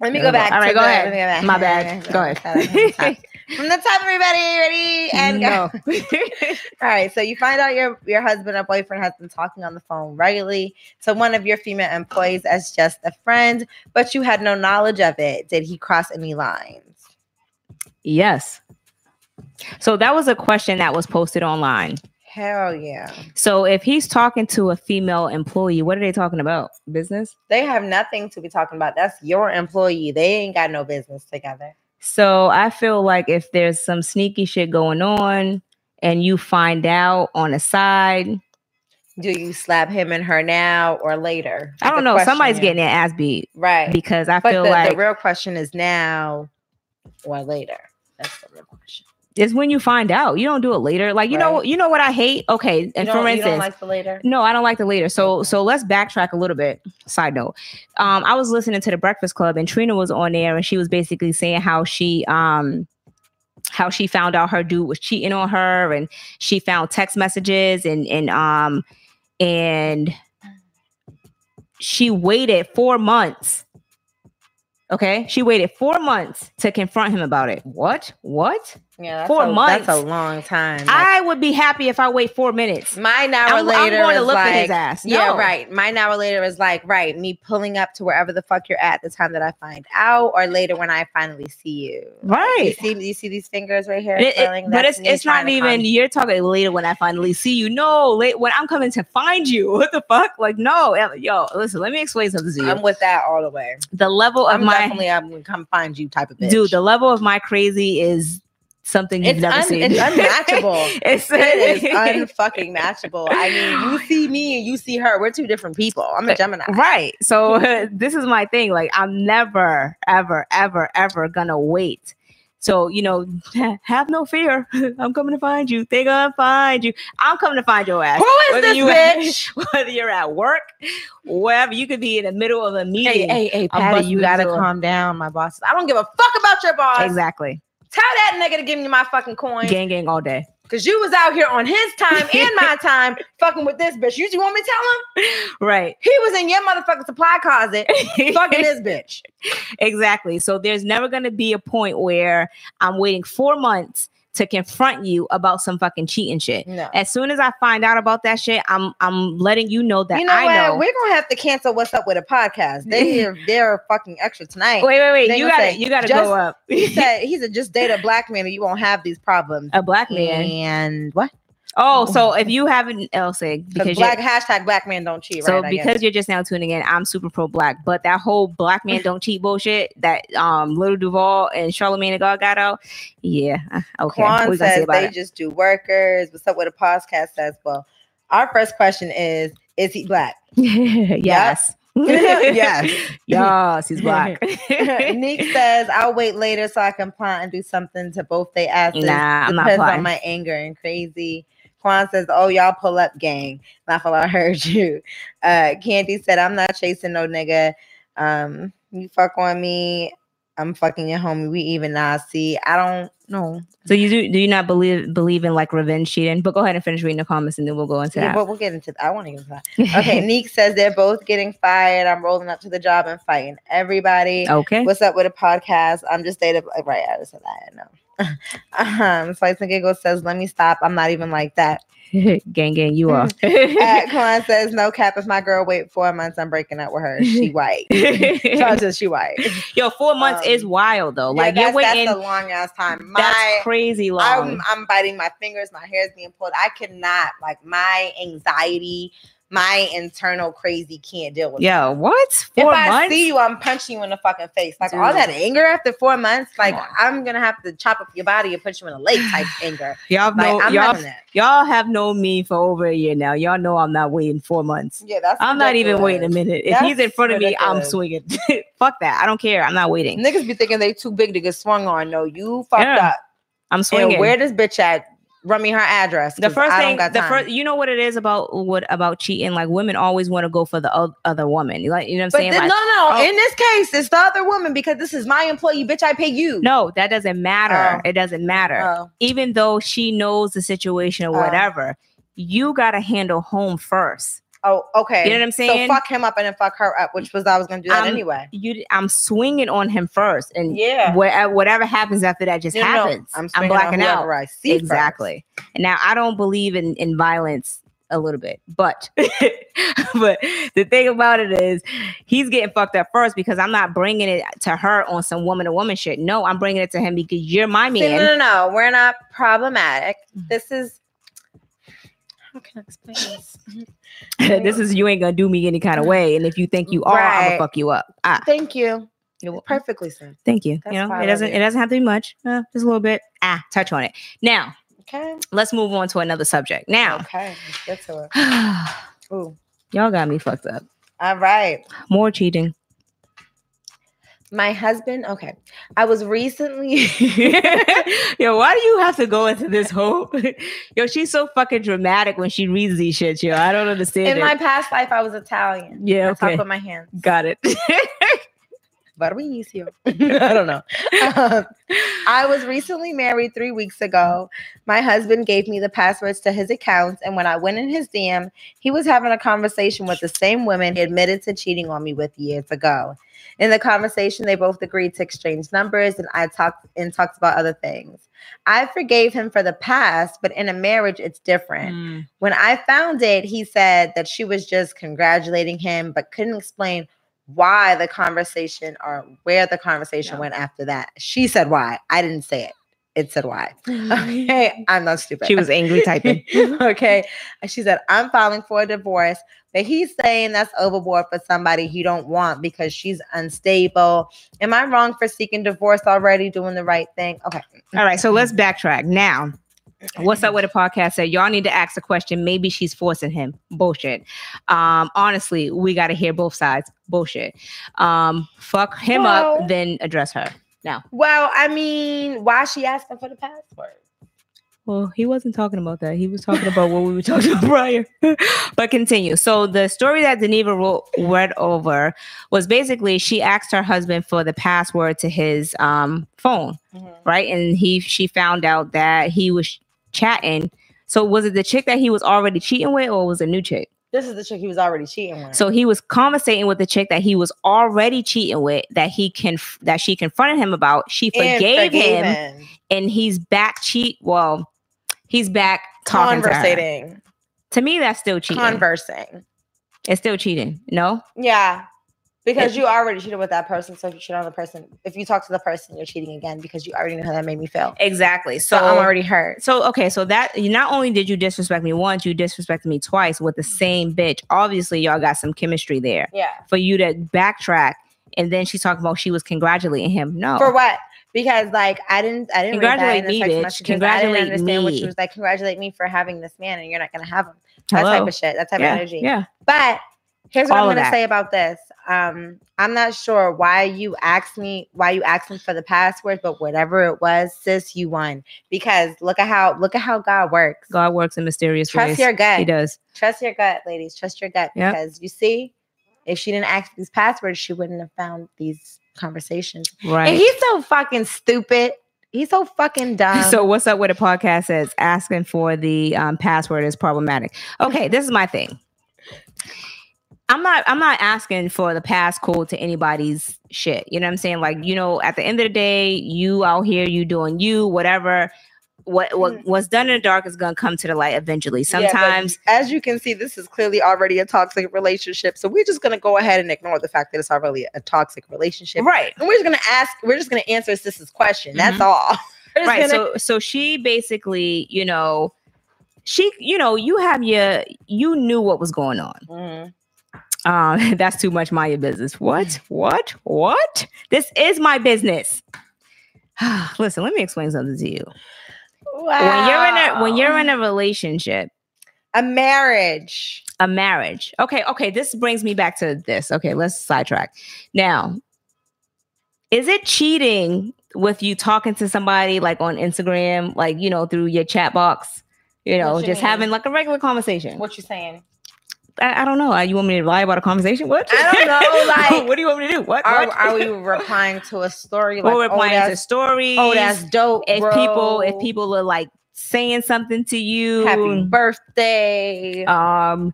Let me go back. All right, to go the- ahead. let me go back. My bad. Go ahead. From the top, everybody, ready and go. no. All right, so you find out your your husband or boyfriend has been talking on the phone regularly to one of your female employees as just a friend, but you had no knowledge of it. Did he cross any lines? yes. So that was a question that was posted online. Hell yeah. So if he's talking to a female employee, what are they talking about? Business? They have nothing to be talking about. That's your employee. They ain't got no business together. So I feel like if there's some sneaky shit going on and you find out on the side, Do you slap him and her now or later? I don't know. Somebody's is. getting their ass beat right. because I But feel the, like the real question is now or later. That's the real it's when you find out. You don't do it later. Like you know, Right. you know what I hate. Okay, and for you don't instance, like the later. No, I don't like the later. So so let's backtrack a little bit. Side note. Um, I was listening to the Breakfast Club and Trina was on there and she was basically saying how she um how she found out her dude was cheating on her and she found text messages and and um and she waited four months. Okay, she waited four months to confront him about it. What? What? Yeah, Four a, months. That's a long time. Like, I would be happy if I wait four minutes. mine hour I'm, I'm later going to look like, at his ass. yeah, No. right. Mine hour later is like, right, me pulling up to wherever the fuck you're at the time that I find out, or later when I finally see you. Right. You see, you see these fingers right here, It- it- but it's it's not even you're talking later when I finally see you. No, late when I'm coming to find you. What the fuck? Like, no, yo, listen, let me explain something to you. I'm with that all the way. the level of I'm my definitely I'm gonna come find you type of bitch. dude, the level of my crazy is something you've it's, never un- seen. it's unmatchable. it's it is unfucking matchable. I mean, you see me and you see her. We're two different people. I'm a Gemini. right. So this is my thing. Like, I'm never, ever, ever, ever gonna wait. So you know, have no fear. I'm coming to find you. They gonna find you. I'm coming to find your ass. Who is Whether this you bitch? whether you're at work, wherever you could be in the middle of a meeting. Hey, hey, hey, Patty, you gotta door. calm down, my boss. I don't give a fuck about your boss. Exactly. Tell that nigga to give me my fucking coin. Gang gang all day. Cause you was out here on his time and my time fucking with this bitch. You just want me to tell him? Right. He was in your motherfucking supply closet fucking this bitch. exactly. So there's never gonna be a point where I'm waiting four months to confront you about some fucking cheating shit. No. As soon as I find out about that shit, I'm I'm letting you know that you know I what? know. We're gonna have to cancel what's up with a podcast. They are they're fucking extra tonight. wait, wait, wait. They You gotta say, you gotta just- go up. He said he said just date a black man and you won't have these problems. a black man. And what? Oh, so if you haven't else Because because black hashtag black man don't cheat, so right? Because you're just now tuning in, I'm super pro black. But that whole black man don't cheat bullshit that um Lil Duval and Charlemagne the God got out, yeah, uh, okay. Quan What gonna say says about they it? just do workers. What's up with a podcast says? Well, our first question is: Is he black? yes. Yes. yes, he's black. Nick says, "I'll wait later so I can plot and do something to both they asses." Nah, I'm not Depends plotting. on my anger and crazy. Quan says, "Oh, y'all pull up, gang." Laugh I heard you. Uh, Candy said, "I'm not chasing no nigga. Um, you fuck on me. I'm fucking your homie. We even now. See, I don't know. so you do do you not believe believe in like revenge cheating? But go ahead and finish reading the comments and then we'll go into Yeah, that. but we'll get into. that. I want to get into that. Okay, Neek says they're both getting fired. I'm rolling up to the job and fighting everybody. okay. What's up with a podcast? I'm just dated. Right, I just said that. No. um, Slice and Giggle says, "Let me stop. I'm not even like that." gang gang, you are. Uh, Quan says, "No cap. If my girl wait four months, I'm breaking up with her. She white. Tell us she white. Yo, four months Um, is wild though. Yeah, Like that's, you're waiting. That's a long ass time. My, that's crazy long. I'm, I'm biting my fingers. My hair's being pulled. I cannot. Like my anxiety, my internal crazy can't deal with. it. Yo, what? If Four I months? see you, I'm punching you in the fucking face. Like all that anger after four months, like. I'm gonna have to chop up your body and put you in a lake type anger. y'all Like know I'm y'all, that. y'all have known me for over a year now. Y'all know I'm not waiting four months. Yeah, that's. I'm not even waiting a minute. If he's in That's front of me, I'm swinging. Fuck that. I don't care. I'm not waiting. Niggas be thinking they too big to get swung on. No, you fucked Yeah, up. I'm swinging. And where this bitch at? Run me her address. The first thing, the first, you know what it is about what about cheating? Like women always want to go for the o- other woman. Like you know what I'm But saying? Like, no, no, oh. in this case, it's the other woman because this is my employee. Bitch, I pay you. no, that doesn't matter. Oh. It doesn't matter. Oh. Even though she knows the situation or Oh. whatever, you got to handle home first. Oh, okay. You know what I'm saying? So fuck him up and then fuck her up, which was I was gonna do that I'm- anyway. You, I'm swinging on him first, and Yeah. where, whatever happens after that just happens. I'm, I'm, blacking out. I see first. exactly. And now I don't believe in in violence a little bit, but but the thing about it is he's getting fucked up first because I'm not bringing it to her on some woman to woman shit. No, I'm bringing it to him because you're my See, no, man. no, no. We're not problematic. Mm. This is. How can I explain this? this is you ain't gonna do me any kind of way, and if you think you are, I'm gonna fuck you up. Ah, Thank you. you're welcome. Perfectly said. Thank you. That's you know, it doesn't you. it doesn't have to be much. Uh, just a little bit. Ah, touch on it. Now Okay. let's move on to another subject. Now, Okay. Let's get to it. Ooh. y'all got me fucked up. All right. More cheating. My husband. Okay. I was recently. yo, why do you have to go into this whole? yo, she's so fucking dramatic when she reads these shit. Yo, I don't understand In it. my past life, I was Italian. yeah, I okay, put my hands. got it. Barbicio. I don't know. Um, I was recently married three weeks ago. My husband gave me the passwords to his accounts, and when I went in his DM, he was having a conversation with the same woman he admitted to cheating on me with years ago. In the conversation, they both agreed to exchange numbers, and I talked and talked about other things. I forgave him for the past, but in a marriage, it's different. Mm. When I found it, he said that she was just congratulating him, but couldn't explain why the conversation or where the conversation went after that. She said why. I didn't say it. It said why. Okay. I'm not stupid. She was angry typing. okay. She said, I'm filing for a divorce, but he's saying that's overboard for somebody he don't want because she's unstable. Am I wrong for seeking divorce already, doing the right thing? Okay. All right, so let's backtrack now. What's up with the podcast? Said y'all need to ask the question. Maybe she's forcing him. Bullshit. Um, honestly, we got to hear both sides. Bullshit. Um, fuck him Well- up, then address her. Now. Well, I mean, why is she asking for the password? Well, he wasn't talking about that. He was talking about what we were talking about prior. but continue. So the story that Deneva wrote, read over was basically she asked her husband for the password to his um, phone, right? And he she found out that he was chatting. So was it the chick that he was already cheating with, or was it a new chick? This is the chick he was already cheating with. So he was conversating with the chick that he was already cheating with, that he can that she confronted him about. She And forgave, him, him. and he's back cheat. Well, he's back talking to. Conversating. To me, that's still cheating. Conversing. it's still cheating. No, Yeah. Because you already cheated with that person. So if you cheat on the person, if you talk to the person, you're cheating again because you already know how that made me feel. exactly. So, So, I'm already hurt. so okay. So that you not only did you disrespect me once, you disrespected me twice with the same bitch. Obviously, y'all got some chemistry there. Yeah. For you to backtrack, and then she's talking about she was congratulating him. No, For what? Because like I didn't I didn't read that in Congratulate the me, bitch. messages. I Congratulate didn't understand what me. she was like. Congratulate me for having this man and you're not gonna have him. That Hello? type of shit. That type yeah, of energy. yeah. But Here's what All I'm gonna say about this. Um, I'm not sure why you asked me why you asked me for the password, but whatever it was, sis, you won. Because look at how look at how God works. God works in mysterious Trust ways. Trust your gut. He does. Trust your gut, ladies. Trust your gut. Yep. Because you see, if she didn't ask these passwords, she wouldn't have found these conversations. Right. And he's so fucking stupid. He's so fucking dumb. so what's up with the podcast says asking for the um, password is problematic. Okay, this is my thing. I'm not I'm not asking for the passcode to anybody's shit. You know what I'm saying? Like, you know, at the end of the day, you out here, you doing you, whatever. What what Mhm. what's done in the dark is gonna come to the light eventually. Yeah, Sometimes as you can see, this is clearly already a toxic relationship. So we're just gonna go ahead and ignore the fact that it's already a toxic relationship. right. And we're just gonna ask, we're just gonna answer sis's question. That's Mhm. all. Right gonna- so so she basically you know she you know you have your you knew what was going on Mhm. um that's too much my business what what what this is my business listen let me explain something to you when you're in a when you're in a relationship. A marriage. a marriage. Okay okay this brings me back to this. Okay let's sidetrack. Now is it cheating with you talking to somebody like on instagram like you know through your chat box? You know What just mean? having like a regular conversation. What you saying? I, I don't know Uh, you want me to lie about a conversation what I don't know, like- what do you want me to do what, Are, what? are we replying to a story? Like, or oh, replying to that's, stories oh, that's dope. if bro. people if people are like saying something to you happy birthday. um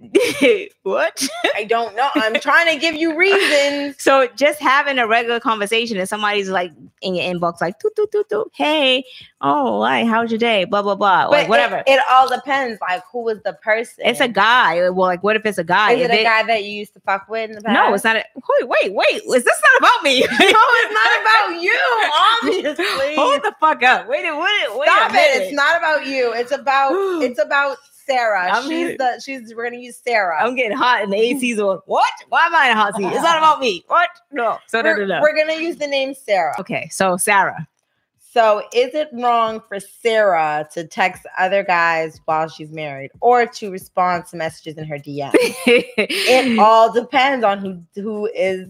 what I don't know. I'm trying to give you reasons. So just having a regular conversation and somebody's like in your inbox, like, toot, toot, toot, toot, hey, oh, hi, how's your day? Blah, blah, blah. But Like, whatever. It, all depends. Like, who is the person? it's a guy. Well, like, what if it's a guy? Is If it a it- guy that you used to fuck with in the past? No, it's not. A, wait, wait, wait. Is this not about me? No, it's not about you. Obviously, Hold the fuck up. Wait, a- wait, wait stop a it. It's not about you. It's about it's about Sarah. I'm she's the she's. We're gonna use Sarah. I'm getting hot and the AC's mm. on. What? Why am I in a hot seat? It's not about me. What? No. So, we're, no, no. we're gonna use the name Sarah. Okay, so Sarah. So, is it wrong for Sarah to text other guys while she's married, or to respond to messages in her DM? it all depends on who who is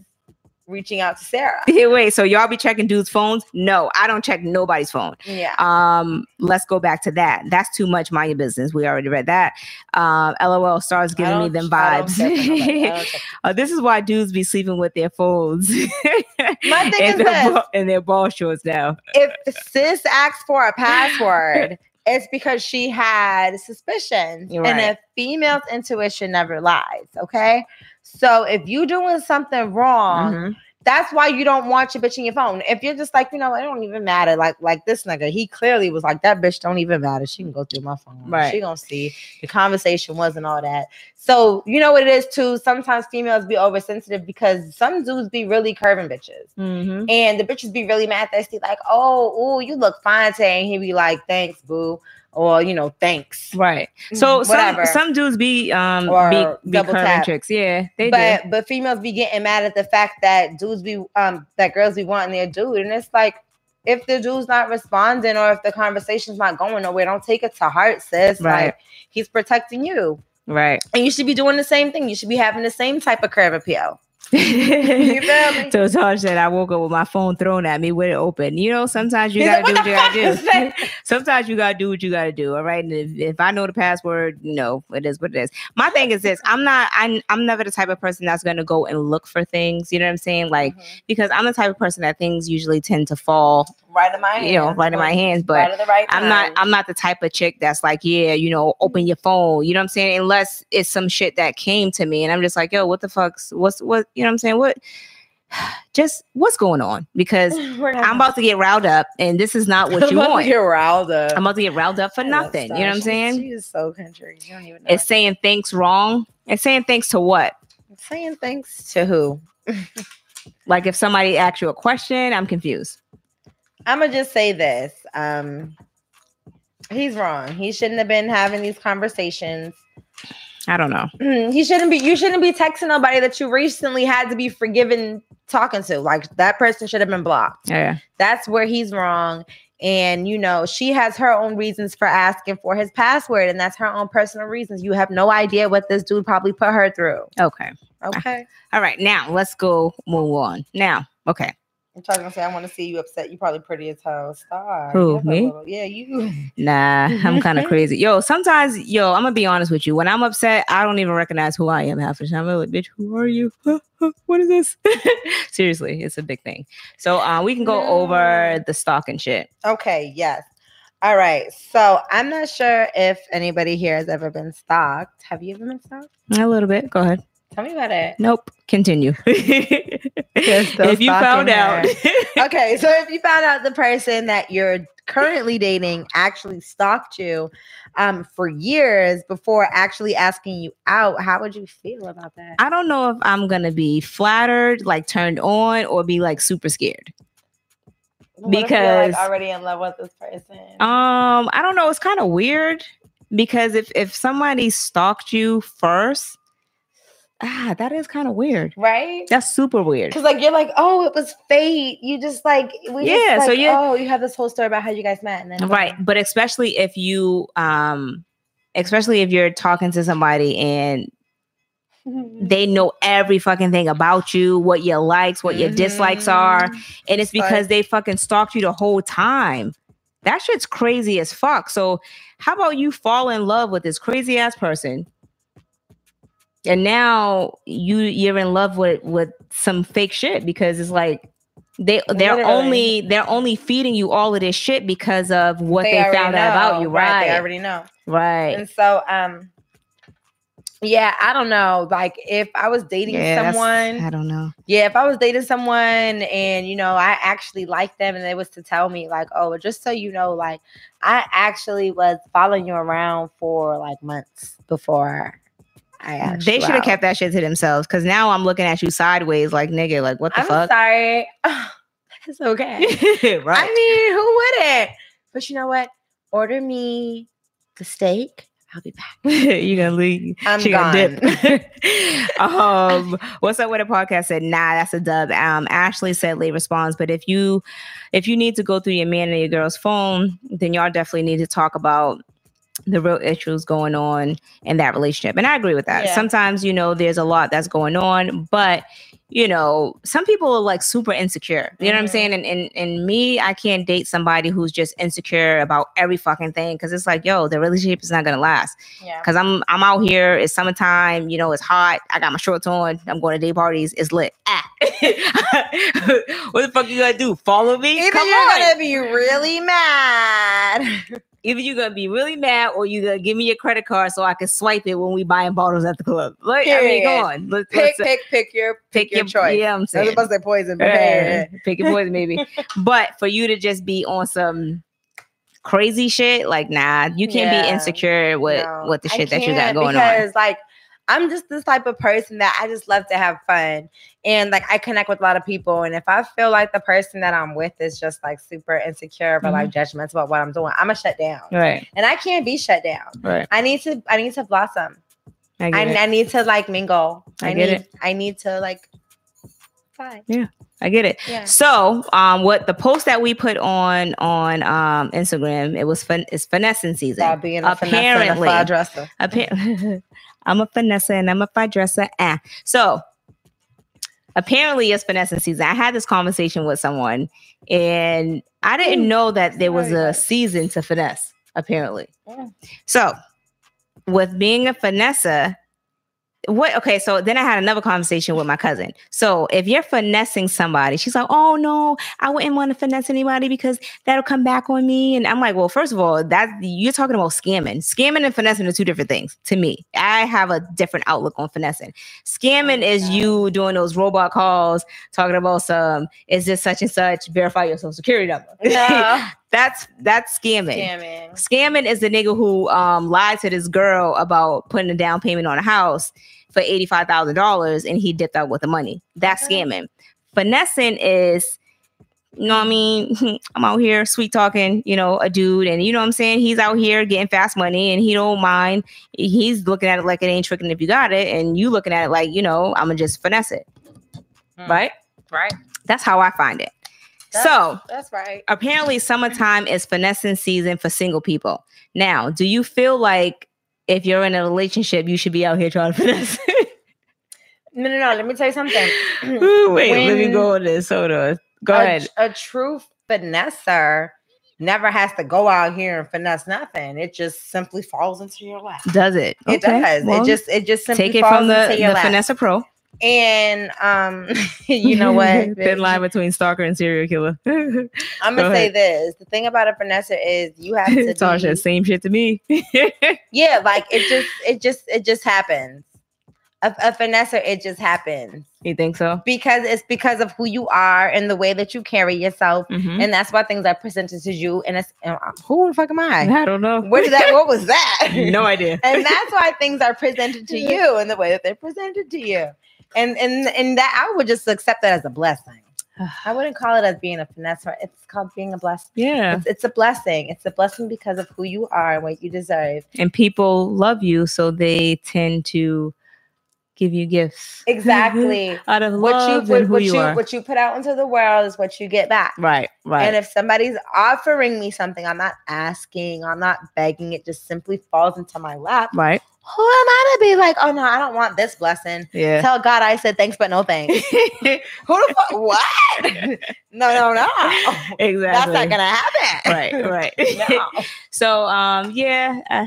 reaching out to Sarah. Hey, wait, so y'all be checking dudes' phones? No, I don't check nobody's phone. Yeah. Um, let's go back to that. That's too much mind your business. We already read that. Um, LOL starts I giving me them vibes. check for nobody. I don't check- Uh, this is why dudes be sleeping with their phones. My thing is their this. ball, and their ball shorts now. if sis asks for a password, it's because she had suspicions. You're And a female's intuition never lies, okay? So if you're doing something wrong, Mhm. That's why you don't want your bitch in your phone. If you're just like, you know, it don't even matter. Like, like this nigga, he clearly was like, that bitch don't even matter. She can go through my phone. Right. She gonna see the conversation wasn't all that. So you know what it is too. Sometimes females be oversensitive because some dudes be really curving bitches. Mhm. And the bitches be really mad thirsty, like, oh, oh, you look fine today. And he be like, thanks, boo. Or, you know, thanks. Right. So some, Whatever. some dudes be um Or be, be double curving chicks. Yeah, they do. but but females be getting mad at the fact that dudes be um that girls be wanting their dude. And it's like if the dude's not responding or if the conversation's not going nowhere, don't take it to heart, sis. Right. Like he's protecting you. Right. And you should be doing the same thing. You should be having the same type of curve appeal. You feel me? So Taj said I woke up with my phone thrown at me with it open. You know, sometimes you gotta like, do "What what you gotta that?" do. sometimes you gotta do what you gotta do. All right. And if, if I know the password, you know, it is what it is. My thing is this I'm not I'm I'm never the type of person that's gonna go and look for things. You know what I'm saying? Like Mhm. because I'm the type of person that things usually tend to fall, right in my hands. you know, right in my hands. But right right I'm not. I'm not the type of chick that's like, yeah, you know, open your phone. You know what I'm saying? Unless it's some shit that came to me and I'm just like, yo, what the fuck's what's what you know what I'm saying? What just what's going on? Because I'm about to get riled up and this is not what I'm you about to get riled up. I'm about to get riled up for I nothing. You know what I'm saying? She is so country. You don't even know. It's saying thanks wrong. It's saying thanks to what? saying thanks to who? Like if somebody asks you a question, I'm confused. I'm gonna just say this. Um, he's wrong. He shouldn't have been having these conversations. I don't know. he shouldn't be. You shouldn't be texting nobody that you recently had to be forgiven talking to. Like that person should have been blocked. Yeah. That's where he's wrong. And you know, she has her own reasons for asking for his password, and that's her own personal reasons. You have no idea what this dude probably put her through. Okay. Okay. All right. Now let's go move on. Now, okay. I'm trying to say I want to see you upset. You probably pretty as hell. Stop. Who, me? little- yeah, you. Nah, I'm kind of crazy. Yo, sometimes, yo, I'm gonna be honest with you. When I'm upset, I don't even recognize who I am half the time. I'm like, bitch, who are you? what is this? Seriously, it's a big thing. So uh, we can go over the stock and shit. Okay, yes. All right. So I'm not sure if anybody here has ever been stalked. Have you ever been stalked? A little bit. Go ahead. Tell me about it. Nope. Continue. if you found out, Okay, so if you found out the person that you're currently dating actually stalked you um, for years before actually asking you out, how would you feel about that? I don't know if I'm gonna be flattered, like turned on, or be like super scared. What if you're, because- like already in love with this person. Um, I don't know. It's kind of weird because if if somebody stalked you first, ah, that is kind of weird. right? That's super weird. Because like you're like, oh, it was fate. You just like we just, Yeah, so like, you- oh, you have this whole story about how you guys met, and then Right, but especially if you um, especially if you're talking to somebody and they know every fucking thing about you, what your likes, what your dislikes are, Mhm. and it's But- because they fucking stalked you the whole time. That shit's crazy as fuck. So, how about you fall in love with this crazy ass person, and now you you're in love with with some fake shit because it's like they they're Literally. only they're only feeding you all of this shit because of what they, already found out about you, They right? They already know. Right. And so, um, yeah, I don't know. Like, if I was dating Yeah, someone, I don't know. yeah, if I was dating someone and you know I actually liked them, and they was to tell me like, oh, just so you know, like I actually was following you around for like months before I. They should have out. kept that shit to themselves because now I'm looking at you sideways, like nigga, like what the I'm fuck? sorry. It's okay. right. I mean, who wouldn't? But you know what? Order me the steak. I'll be back. you gonna leave? I'm she gone. gonna dip. um, what's up with a podcast? Said nah, that's a dub. Um, Ashley said late response, but if you if you need to go through your man and your girl's phone, then y'all definitely need to talk about the real issues going on in that relationship. And I agree with that. Yeah. Sometimes you know there's a lot that's going on, but you know, some people are like super insecure. You know what I'm Mhm. saying? And, and and me, I can't date somebody who's just insecure about every fucking thing because it's like, yo, the relationship is not gonna last Yeah. because I'm I'm out here. It's summertime. You know, it's hot. I got my shorts on. I'm going to day parties. It's lit. Ah. what the fuck you gonna do? Follow me? Either Come you're on. gonna be really mad. Either you're gonna be really mad or you're gonna give me your credit card so I can swipe it when we buying bottles at the club. Like, I mean, come on. Let's, pick, let's, uh, pick, pick your pick, your, choice. Yeah, I'm I was saying. supposed to say poison, but Yeah, pick your poison, maybe. but for you to just be on some crazy shit, like nah, you can't be insecure with no, with the shit that you got going on. because, like, I'm just this type of person that I just love to have fun, and like I connect with a lot of people. And if I feel like the person that I'm with is just like super insecure, but like judgments about what I'm doing, I'm gonna shut down, Right, and I can't be shut down. right. I need to, I need to blossom. I get I, it. I need to like mingle. I I, get need, it. I need to like. Fine. Yeah. I get it. Yeah. So, um, what the post that we put on on um Instagram, it was fun. It's finessing season. Being a finesse and a Apparently. fly dresser. Appa- I'm a finesse and I'm a fine dresser. Ah. So apparently it's finessing season. I had this conversation with someone and I didn't know that there was a season to finesse, apparently. Mm. So with being a finesse, what okay, so then I had another conversation with my cousin. So if you're finessing somebody, she's like, Oh no, I wouldn't want to finesse anybody because that'll come back on me. And I'm like, Well, first of all, that you're talking about scamming. Scamming and finessing are two different things to me. I have a different outlook on finessing. Scamming is you doing those robot calls, talking about some, is this such and such, verify your social security number. No. that's that's scamming. Scamming. Scamming is the nigga who um lied to this girl about putting a down payment on a house for eighty-five thousand dollars and he dipped out with the money. That's Okay. scamming. Finessing is you know what I mean? I'm out here sweet talking, you know, a dude, and you know what I'm saying? He's out here getting fast money and he don't mind. He's looking at it like it ain't tricking if you got it, and you looking at it like, you know, I'm gonna just finesse it. Mm. Right? Right. That's how I find it. That's- so That's right. apparently summertime is finessing season for single people. Now, do you feel like if you're in a relationship, you should be out here trying to finesse? No, no, no. Let me tell you something. Ooh, Wait, let me go on this. Hold on. Go a, ahead. A true finesser never has to go out here and finesse nothing. It just simply falls into your lap. Does it? It Okay, does. well, it just it just simply take it falls from the, into the your lap. Finesse Pro. And um, you know what? Thin line between stalker and serial killer. I'm gonna say ahead. this. The thing about a finesser is you have to Tasha, be, same shit to me. yeah, like it just it just it just happens. A, a finesser, it just happens you think so? because it's because of who you are and the way that you carry yourself, Mhm. and that's why things are presented to you. And it's uh, who the fuck am I? I don't know. What that? What was that? no idea. and that's why things are presented to you and the way that they're presented to you. And and and that I would just accept that as a blessing. I wouldn't call it as being a finesse. It's called being a blessing. Yeah. It's, it's a blessing. It's a blessing because of who you are and what you deserve. And people love you, so they tend to give you gifts. Exactly. Out of what you love what, and who what you, you are. what you put out into the world is what you get back. right, right. And if somebody's offering me something, I'm not asking, I'm not begging. It just simply falls into my lap. right. Who am I to be like, oh no, I don't want this blessing? Yeah. Tell God I said thanks, but no thanks. Who the fuck? What? no, no, no. exactly. That's not gonna happen. right, right. No. so, um, yeah, uh,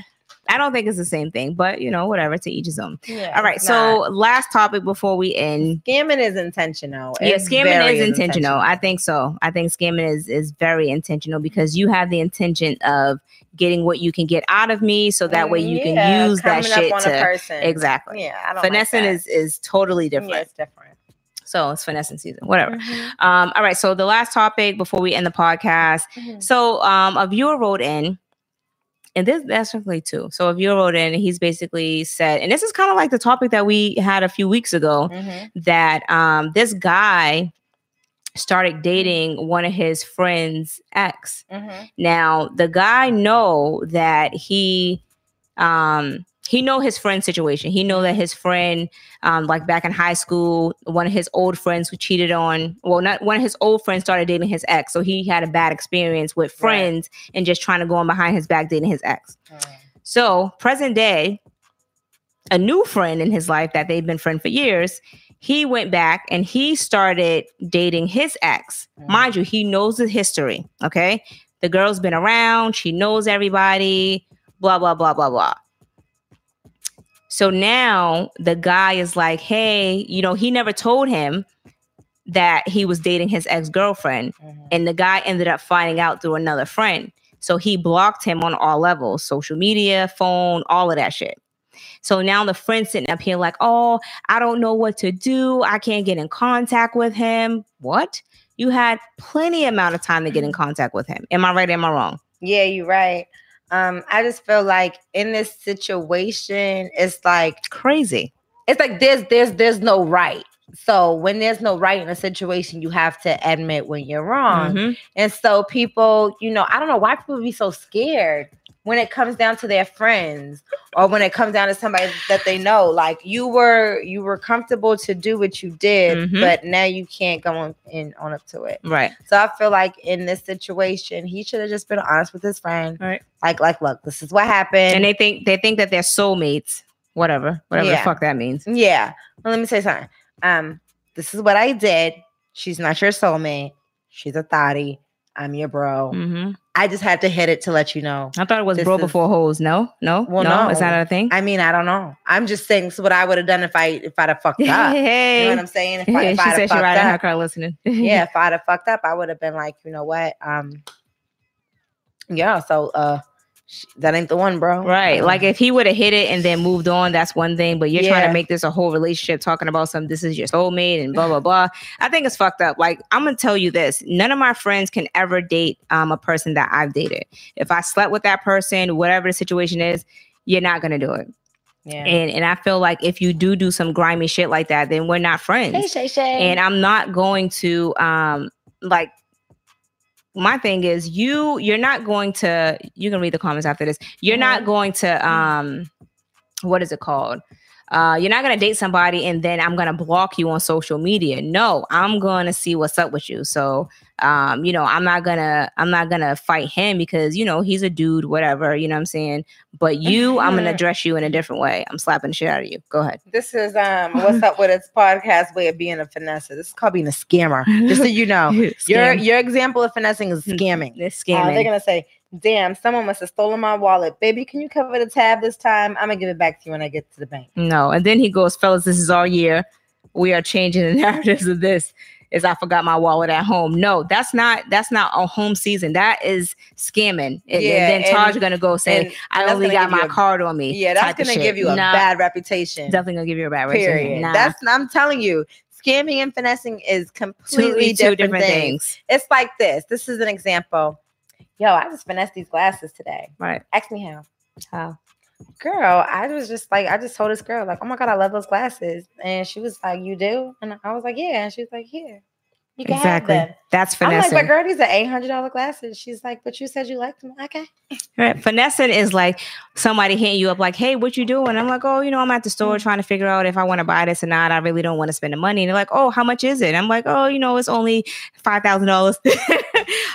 I don't think it's the same thing, but you know, whatever. To each his own. Yeah, All right. So, not. last topic before we end. scamming is intentional. Yeah, It's scamming is intentional. I think so. I think scamming is is very intentional because you have the intention of getting what you can get out of me, so that way you Yeah, can use that shit to exactly. Yeah, I don't Finessing like is is totally different. Yeah, it's different. So it's finessing season, whatever. Mhm, Um, all right. So the last topic before we end the podcast. mhm. So um, a viewer wrote in, and this that's actually two. So a viewer wrote in, he's basically said, and this is kind of like the topic that we had a few weeks ago, Mhm. that um, this guy started dating one of his friends' ex. Mhm. Now the guy know that he um he know his friend's situation. He know that his friend um like back in high school, one of his old friends who cheated on well not one of his old friends started dating his ex. So he had a bad experience with Right. friends and just trying to go on behind his back dating his ex. Mm. So present day, a new friend in his life that they've been friends for years, he went back and he started dating his ex. Mhm. Mind you, he knows the history. Okay. The girl's been around, she knows everybody, blah, blah, blah, blah, blah. So now the guy is like, hey, you know, he never told him that he was dating his ex girlfriend. Mhm. And the guy ended up finding out through another friend. So he blocked him on all levels social media, phone, all of that shit. So now the friend sitting up here like, oh, I don't know what to do. I can't get in contact with him. What? You had plenty amount of time to get in contact with him. Am I right? Am I wrong? Yeah, you're right. Um, I just feel like in this situation, it's like Crazy. it's like there's there's there's no right. So when there's no right in a situation, you have to admit when you're wrong. Mhm. And so people, you know, I don't know why people be so scared when it comes down to their friends or when it comes down to somebody that they know. Like you were you were comfortable to do what you did, Mhm. but now you can't go on in on up to it. Right. So I feel like in this situation, he should have just been honest with his friend. Right. Like, like, look, this is what happened. And they think they think that they're soulmates. Whatever. Whatever Yeah. the fuck that means. yeah. Well, let me say something. Um, this is what I did. She's not your soulmate. She's a thotty. I'm your bro. hmm I just had to hit it to let you know. I thought it was bro is- before hoes. No, no, Well, no, no. that a thing? I mean, I don't know. I'm just saying this is what I would have done if I if I'd have fucked up. You know what I'm saying? If, I, Hey, if she I'd said she riding her car listening. yeah, if I'd have fucked up, I would have been like, you know what? Um, yeah. So, uh, that ain't the one, bro. Right. Like if he would have hit it and then moved on, that's one thing. But you're trying to make this a whole relationship talking about some this is your soulmate and blah blah blah. I think it's fucked up. Like I'm gonna tell you this. None of my friends can ever date um a person that I've dated. If I slept with that person, whatever the situation is, you're not gonna do it. yeah. And and I feel like if you do do some grimy shit like that, then we're not friends. Hey, Shay Shay. and I'm not going to um like my thing is you you're not going to you can read the comments after this. You're not Mhm. going to um what is it called? Uh, you're not gonna date somebody and then I'm gonna block you on social media. No, I'm gonna see what's up with you. So um, you know, I'm not gonna I'm not gonna fight him because you know he's a dude, whatever, you know what I'm saying. But you, I'm gonna address you in a different way. I'm slapping the shit out of you. Go ahead. This is um what's up with its podcast way of being a finesse. This is called being a scammer. Just so you know. Your your example of finessing is scamming. It's Uh, scamming. they're gonna say, "Damn, someone must have stolen my wallet, baby. Can you cover the tab this time? I'm gonna give it back to you when I get to the bank." No. And then he goes, fellas, this is our year. We are changing the narratives of this. Is I forgot my wallet at home. No, that's not that's not a home season. That is scamming. And, Yeah, and then Taj gonna go say, I only got my a- card on me. Yeah, that's gonna give you a Nah, bad reputation. Definitely gonna give you a bad reputation. Period. Nah. That's I'm telling you, scamming and finessing is completely two different, different things. things. It's like this. This is an example. Yo, I just finessed these glasses today. Right. Ask me how. How? Girl, I was just like, I just told this girl, like, oh my God, I love those glasses. And she was like, You do? And I was like, Yeah. And she was like, Here. You can Exactly. have them. That's finessing. I'm like, but girl, these are eight hundred dollar glasses. She's like, but you said you liked them. Okay. Right. Finessing is like somebody hitting you up, like, "Hey, what you doing?" I'm like, "Oh, you know, I'm at the store Mm. trying to figure out if I want to buy this or not. I really don't want to spend the money." And they're like, "Oh, how much is it?" I'm like, "Oh, you know, it's only five thousand dollars."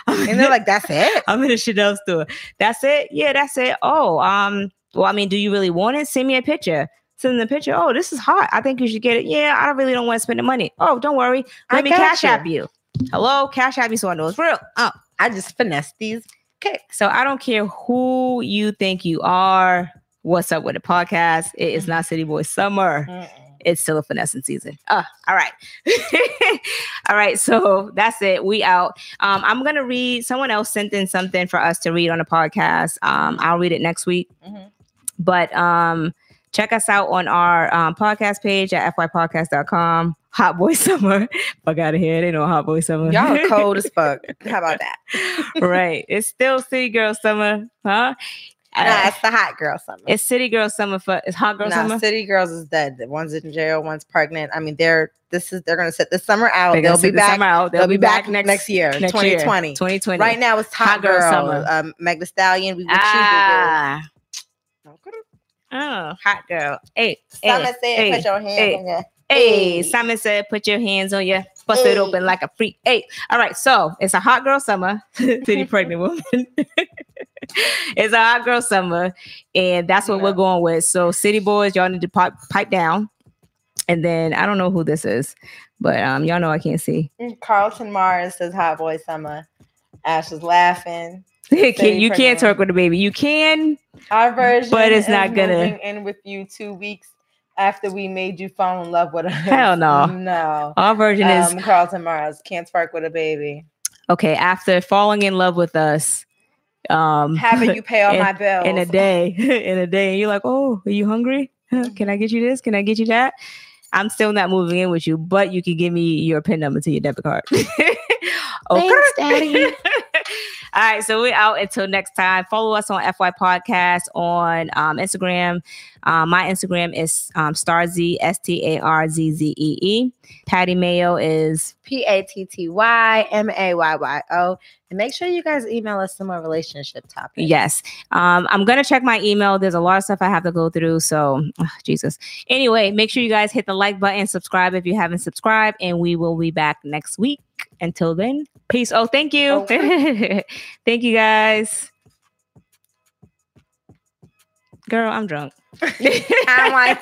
And they're like, that's it. I'm in a Chanel store. That's it. Yeah, that's it. Oh, um, well, I mean, do you really want it? Send me a picture. Send them the picture. Oh, this is hot. I think you should get it. Yeah, I really don't want to spend the money. Oh, don't worry. Let I me cash you. app you. Hello, cash app you so I know it's real. Oh, I just finessed these. Okay. so I don't care who you think you are. What's up with the podcast? It is not City Boy Summer. It's still a finessing season. Uh, all right. all right. So that's it. We out. Um, I'm gonna read someone else sent in something for us to read on the podcast. Um, I'll read it next week. Mhm. But um check us out on our um, podcast page at fypodcast.com. Hot Boy Summer. Fuck out of here. They know Hot Boy Summer. Y'all are cold as fuck. How about that? right. It's still City Girl Summer, huh? Nah, Uh, it's the hot girl summer. it's City Girl Summer for it's Hot Girl nah, Summer. City Girls is dead. The one's in jail, one's pregnant. I mean, they're this is they're gonna set the summer out. They're They'll be sit the back. summer out. They'll, be back, next, year, next year, 2020. 2020. Right now it's hot, Hot Girl girl. Summer. Um, Meg Thee Stallion. We Ah. Oh, hot girl. Hey, Summer hey, said, hey, "Put your hands hey. on your." hey. Hey. Simon said, "Put your hands on your bust it open like a freak." Hey, all right. So it's a hot girl summer. City pregnant woman. it's a hot girl summer, and that's what Yeah. we're going with. So city boys, y'all need to pipe pipe down. And then I don't know who this is, but um, y'all know I can't see. Carlton Mars says, "Hot boy summer." Ash is laughing. you can't, City you can't pregnant. twerk with a baby. You can, Our version, But it's is not gonna- moving in with you two weeks after we made you fall in love with us. Hell no. no. our version is Um, Carlton Mars can't twerk with a baby. okay. After falling in love with us, um, Having you pay all in- my bills in a day, in a day, and you're like, oh, are you hungry? Can I get you this? Can I get you that? I'm still not moving in with you, but you can give me your PIN number to your debit card. okay. Thanks, Daddy. All right, so we're out until next time. Follow us on FY Podcast on um, Instagram. Um, my Instagram is um, Starzy S T A R Z Z E E. Patty Mayo is P A T T Y M A Y Y O. And make sure you guys email us some more relationship topics. Yes. Um, I'm gonna check my email. There's a lot of stuff I have to go through. So Jesus. Anyway, make sure you guys hit the like button, subscribe if you haven't subscribed, and we will be back next week. Until then, peace. Oh, thank you. Oh, thank you guys. Girl, I'm drunk. I'm like-